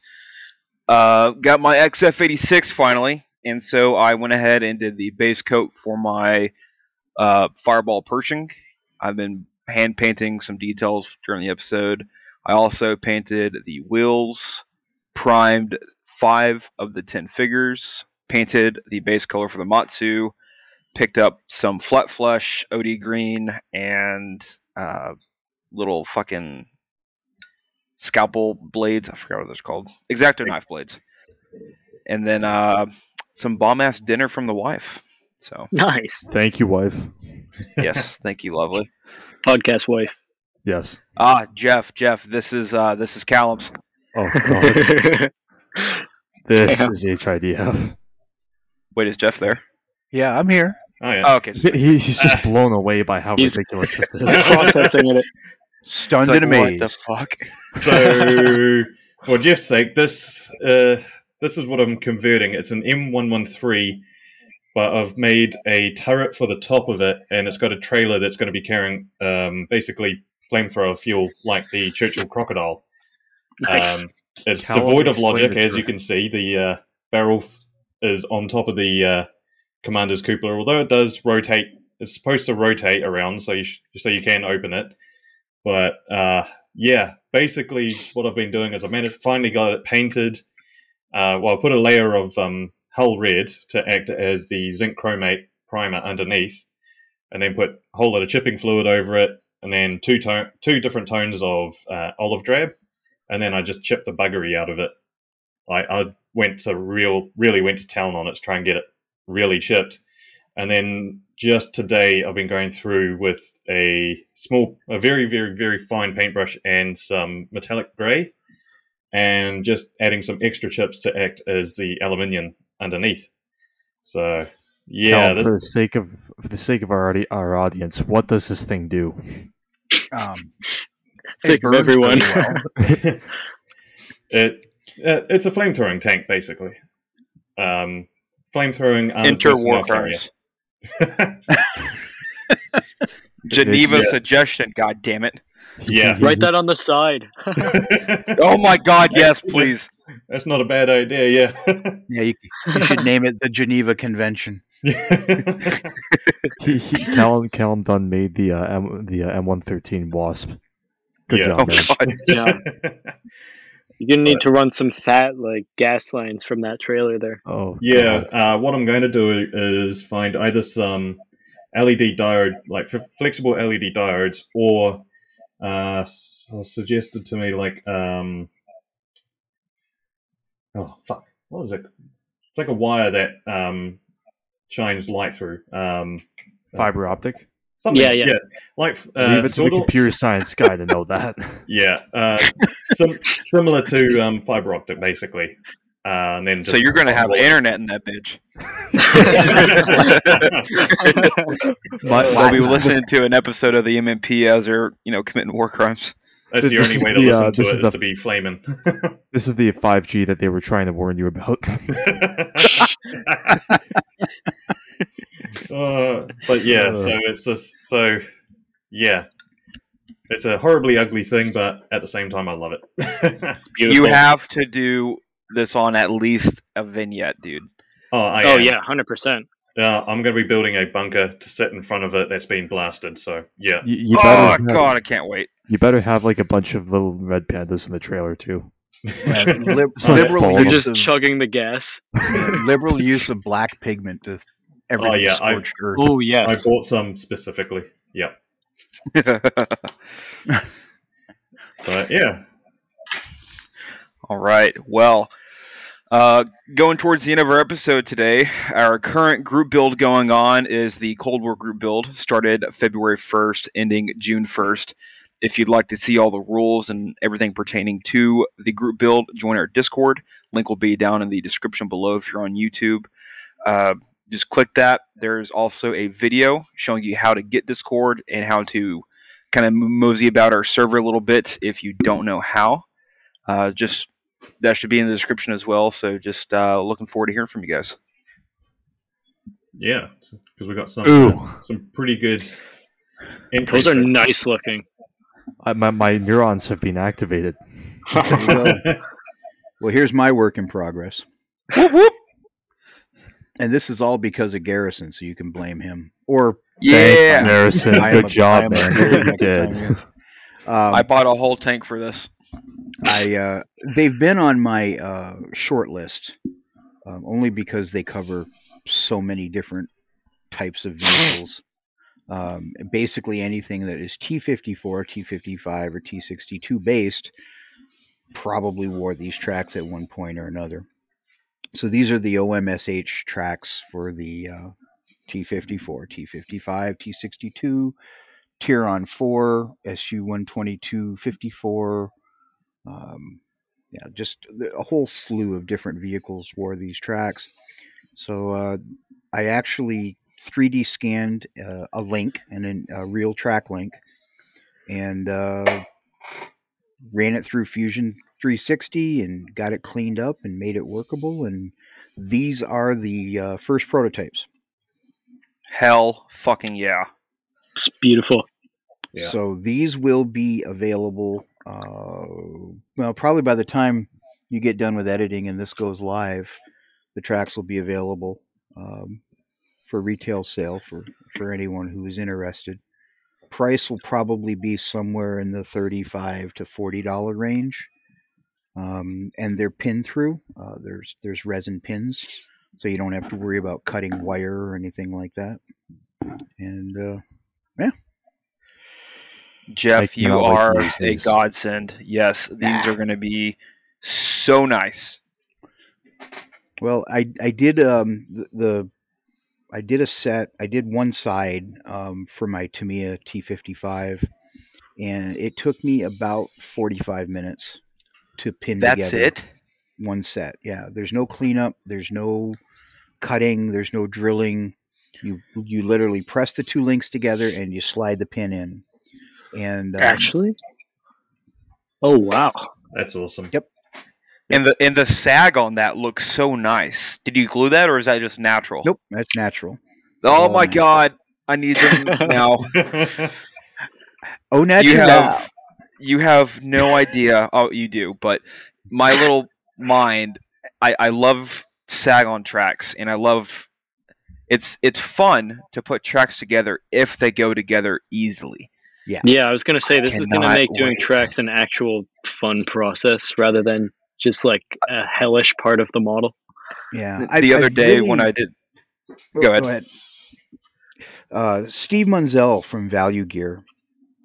Uh, got my XF86 finally, and so I went ahead and did the base coat for my uh, Fireball Pershing. I've been hand painting some details during the episode. I also painted the wheels, primed five of the ten figures, painted the base color for the Matsu, picked up some flat flesh, OD green, and uh, little fucking scalpel blades. I forgot what those called. X-Acto knife blades. And then uh, some bomb ass dinner from the wife. So Nice. Thank you, wife. yes, thank you, lovely. Podcast wife. Yes. Ah, Jeff, Jeff, this is uh, this is Callum's. Oh god, this Yeah. is HIDF. Wait, is Jeff there? Yeah, I'm here. Oh yeah. Oh, okay. He, he's just blown away by how ridiculous this is. Processing it. Stunned It's like, and what the fuck? So, for Jeff's sake, this uh, this is what I'm converting. It's an M113, but I've made a turret for the top of it, and it's got a trailer that's going to be carrying um, basically flamethrower fuel, like the Churchill Crocodile. Nice. Um, it's Callum, devoid of logic, as you can see. The uh, barrel f- is on top of the uh, commander's cupola, although it does rotate. It's supposed to rotate around, so you sh- so you can open it. But uh, yeah, basically, what I've been doing is I managed finally got it painted. Uh, well, I put a layer of um, hull red to act as the zinc chromate primer underneath, and then put a whole lot of chipping fluid over it, and then two tone, two different tones of uh, olive drab, and then I just chipped the buggery out of it. I, I went to real, really went to town on it to try and get it really chipped, and then just today I've been going through with a small, a very, very, very fine paintbrush and some metallic grey, and just adding some extra chips to act as the aluminium underneath. So yeah, Cal, for the sake of for the sake of our our audience, what does this thing do? Um, Sick of everyone. well. it, it it's a flamethrowing tank basically. Um, flamethrowing armored Enter war personnel crimes. Geneva Yeah. suggestion. God damn it! Yeah. Write that on the side. Oh my God! Yes, please. That's not a bad idea. Yeah. yeah, you, you should name it the Geneva Convention. he, he, Callum Callum Dunn made the uh, M, the uh, M113 Wasp. Good Yeah. job, Oh man. God! Yeah. You're gonna need to run some fat like gas lines from that trailer there. Oh Yeah, uh, what I'm going to do is find either some LED diode, like f- flexible LED diodes, or uh, s- suggested to me like um, oh fuck, what was it? It's like a wire that um, shines light through. Um, fiber optic. Something, Yeah, yeah. like uh, Leave it to the sort of- computer science guy to know that. Yeah, uh, sim- similar to um, fiber optic, basically. Uh, and then So you're gonna have internet in that bitch. My- They'll be listening to an episode of the MMP as they're you know committing war crimes. That's the This only way to the, listen uh, to this it is is the- to be flaming. This is the 5G that they were trying to warn you about. Uh, but yeah, so it's just so yeah, it's a horribly ugly thing, but at the same time, I love it. Beautiful. You have to do this on at least a vignette, dude. oh, I oh am. yeah, hundred percent. Uh, I'm going to be building a bunker to sit in front of it that's been blasted. So yeah, You, you oh have, god, I can't wait. You better have like a bunch of little red pandas in the trailer too. Lib- liberal, you're just chugging the gas. liberal use of black pigment to everything Oh, yeah, I- scorched earth. Oh I bought some specifically. Yeah, but yeah, All right. Well, uh, going towards the end of our episode today, our current group build going on is the Cold War group build. Started February 1st, ending June 1st. If you'd like to see all the rules and everything pertaining to the group build, join our Discord. Link will be down in the description below if you're on YouTube. Uh, just click that. There's also a video showing you how to get Discord and how to kind of mosey about our server a little bit if you don't know how. Uh, just that should be in the description as well. So just uh, looking forward to hearing from you guys. yeah, because we got some Ooh. some pretty good. entries Those are nice looking. I, my, my neurons have been activated. There you go. well, here's my work in progress. Whoop whoop. And this is all because of Garrison, so you can blame him. Or Yeah, Thank you, Harrison. I am Good a- I job, am man. very You did. um, I bought a whole tank for this. I uh, they've been on my uh, short list um, only because they cover so many different types of vehicles. Um, basically, anything that is T54, T55, or T62 based probably wore these tracks at one point or another. So these are the OMSH tracks for the uh, T54, T55, T62, Tiran 4, SU 122 54. Um, yeah, just a whole slew of different vehicles wore these tracks. So uh, I actually 3D scanned uh, a link and an- a real track link and uh, ran it through Fusion 360 and got it cleaned up and made it workable. And these are the uh, first prototypes. Hell fucking yeah. It's beautiful. Yeah. So these will be available. Uh, well, probably by the time you get done with editing and this goes live, the tracks will be available um, for retail sale for for anyone who is interested. Price will probably be somewhere in the thirty-five to forty dollar range, um, and they're pin through. Uh, there's there's resin pins, so you don't have to worry about cutting wire or anything like that. And uh, Jeff, Like, you are a godsend. Yes, these are going to be so nice. Well, I I did um the, the I did a set. I did one side um for my Tamiya T55, and it took me about 45 minutes to pin That's together it. one set. Yeah, there's no cleanup. There's no cutting. There's no drilling. You you literally press the two links together and you slide the pin in. And um, Actually? Oh, wow. That's awesome. Yep. And the and the sag on that looks so nice. Did you glue that or is that just natural? nope, that's natural. Oh all my natural. god, I need them now. Oh, natural. you have you have no idea. Oh, you do, but my little mind, I I love sag on tracks, and I love it's it's fun to put tracks together if they go together easily. Yeah, yeah. I was going to say this is going to Cannot make doing wait. tracks an actual fun process rather than just like a hellish part of the model. Yeah. The I've- other I've day really- when I did, Oh, Go ahead. Uh, Steve Munzel from Value Gear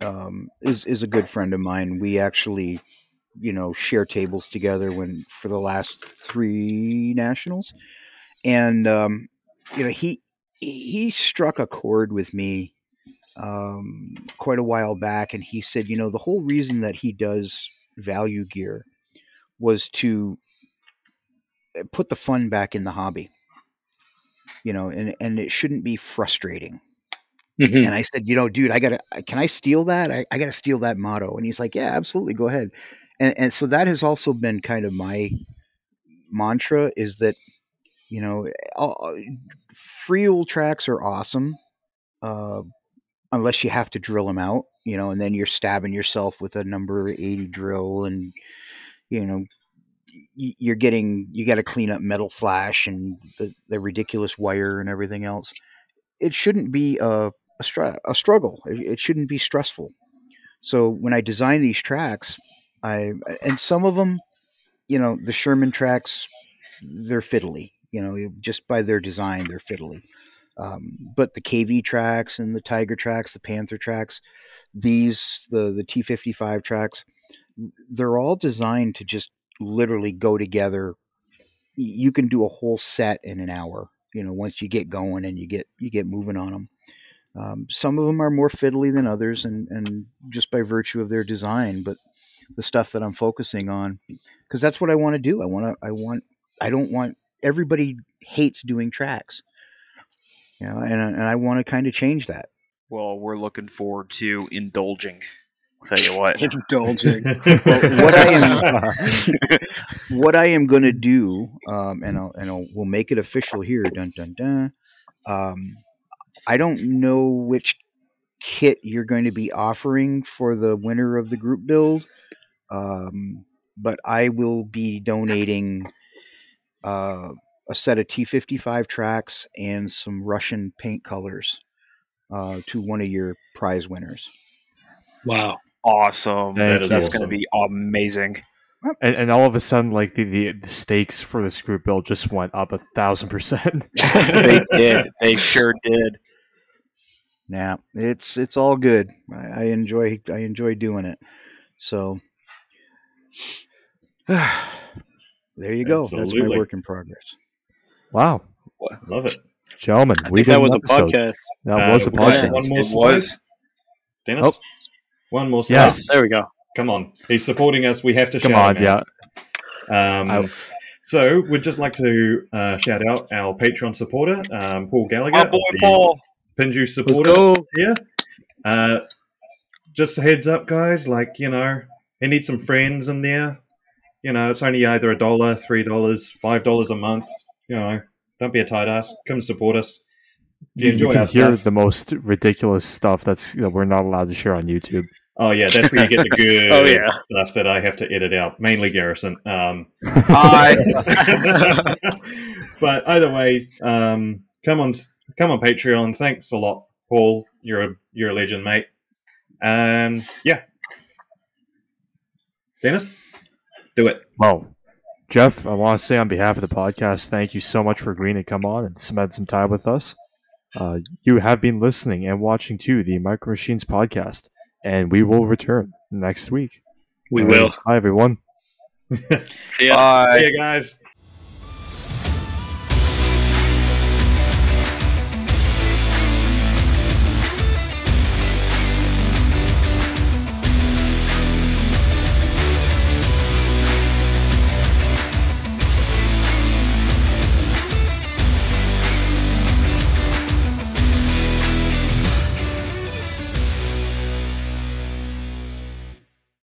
um, is is a good friend of mine. We actually, you know, share tables together when for the last three nationals, and um, you know he he struck a chord with me um, quite a while back, and he said, you know, the whole reason that he does Value Gear was to uh, put the fun back in the hobby. You know and and it shouldn't be frustrating Mhm. and i said you know dude i gotta can i steal that? I, I gotta steal that motto. And he's like yeah absolutely go ahead. And and so that has also been kind of my mantra is that you know all, free tracks are awesome uh, unless you have to drill them out you know and then you're stabbing yourself with a number 80 drill and you know you're getting you got to clean up metal flash and the, the ridiculous wire and everything else. It shouldn't be a a, str- a struggle. It, it shouldn't be stressful. So when i design these tracks i and some of them you know the sherman tracks they're fiddly you know just by their design they're fiddly. Um, but the kv tracks and the tiger tracks the panther tracks these the the t55 tracks they're all designed to just literally go together. You can do a whole set in an hour you know once you get going and you get you get moving on them um, some of them are more fiddly than others and and just by virtue of their design but the stuff that i'm focusing on because that's what i want to do i want to i want i don't want everybody hates doing tracks you know and, and i want to kind of change that well, we're looking forward to indulging. I'll tell you what. Indulging. what I am what I am going to do, um, and I'll, and I'll, we'll make it official here. Dun dun dun. Um, I don't know which kit you're going to be offering for the winner of the group build, um, but I will be donating uh, a set of T55 tracks and some Russian paint colors uh, to one of your prize winners. wow. awesome. That is That's awesome. going to be amazing. And, and all of a sudden, like the, the, the stakes for this group build just went up a thousand percent. they did. They sure did. Yeah, it's it's all good. I, I enjoy I enjoy doing it. So there you go. That's my work in progress. Wow. Love it. Gentlemen, I we think that was an a episode. podcast. That Uh, was a we podcast. One more It slide. was. Dennis, Oh. one more slide. Yes. There we go. Come on. He's supporting us. We have to Come shout on, him yeah. Um, I- so we'd just like to uh, shout out our Patreon supporter, um, Paul Gallagher. My boy the Paul. Pinju Let's supporter here. Uh, just a heads up, guys. Like you know, he needs some friends in there. You know, it's only either a dollar, three dollars, five dollars a month. You know, don't be a tight ass. Come support us. You You, enjoy can hear stuff. the most ridiculous stuff that's that we're not allowed to share on YouTube. Oh yeah, that's where you get the good Oh, yeah. stuff that I have to edit out. Mainly Garrison. Um, Hi. but either way, um, come on, come on Patreon. Thanks a lot, Paul. You're a you're a legend, mate. Um, yeah, Dennis, do it. Well, Jeff, I want to say on behalf of the podcast, thank you so much for agreeing to come on and spend some time with us. Uh, you have been listening and watching to the Micro Machines podcast, and we will return next week. We All right. will. Hi everyone. See ya. Bye. See you guys.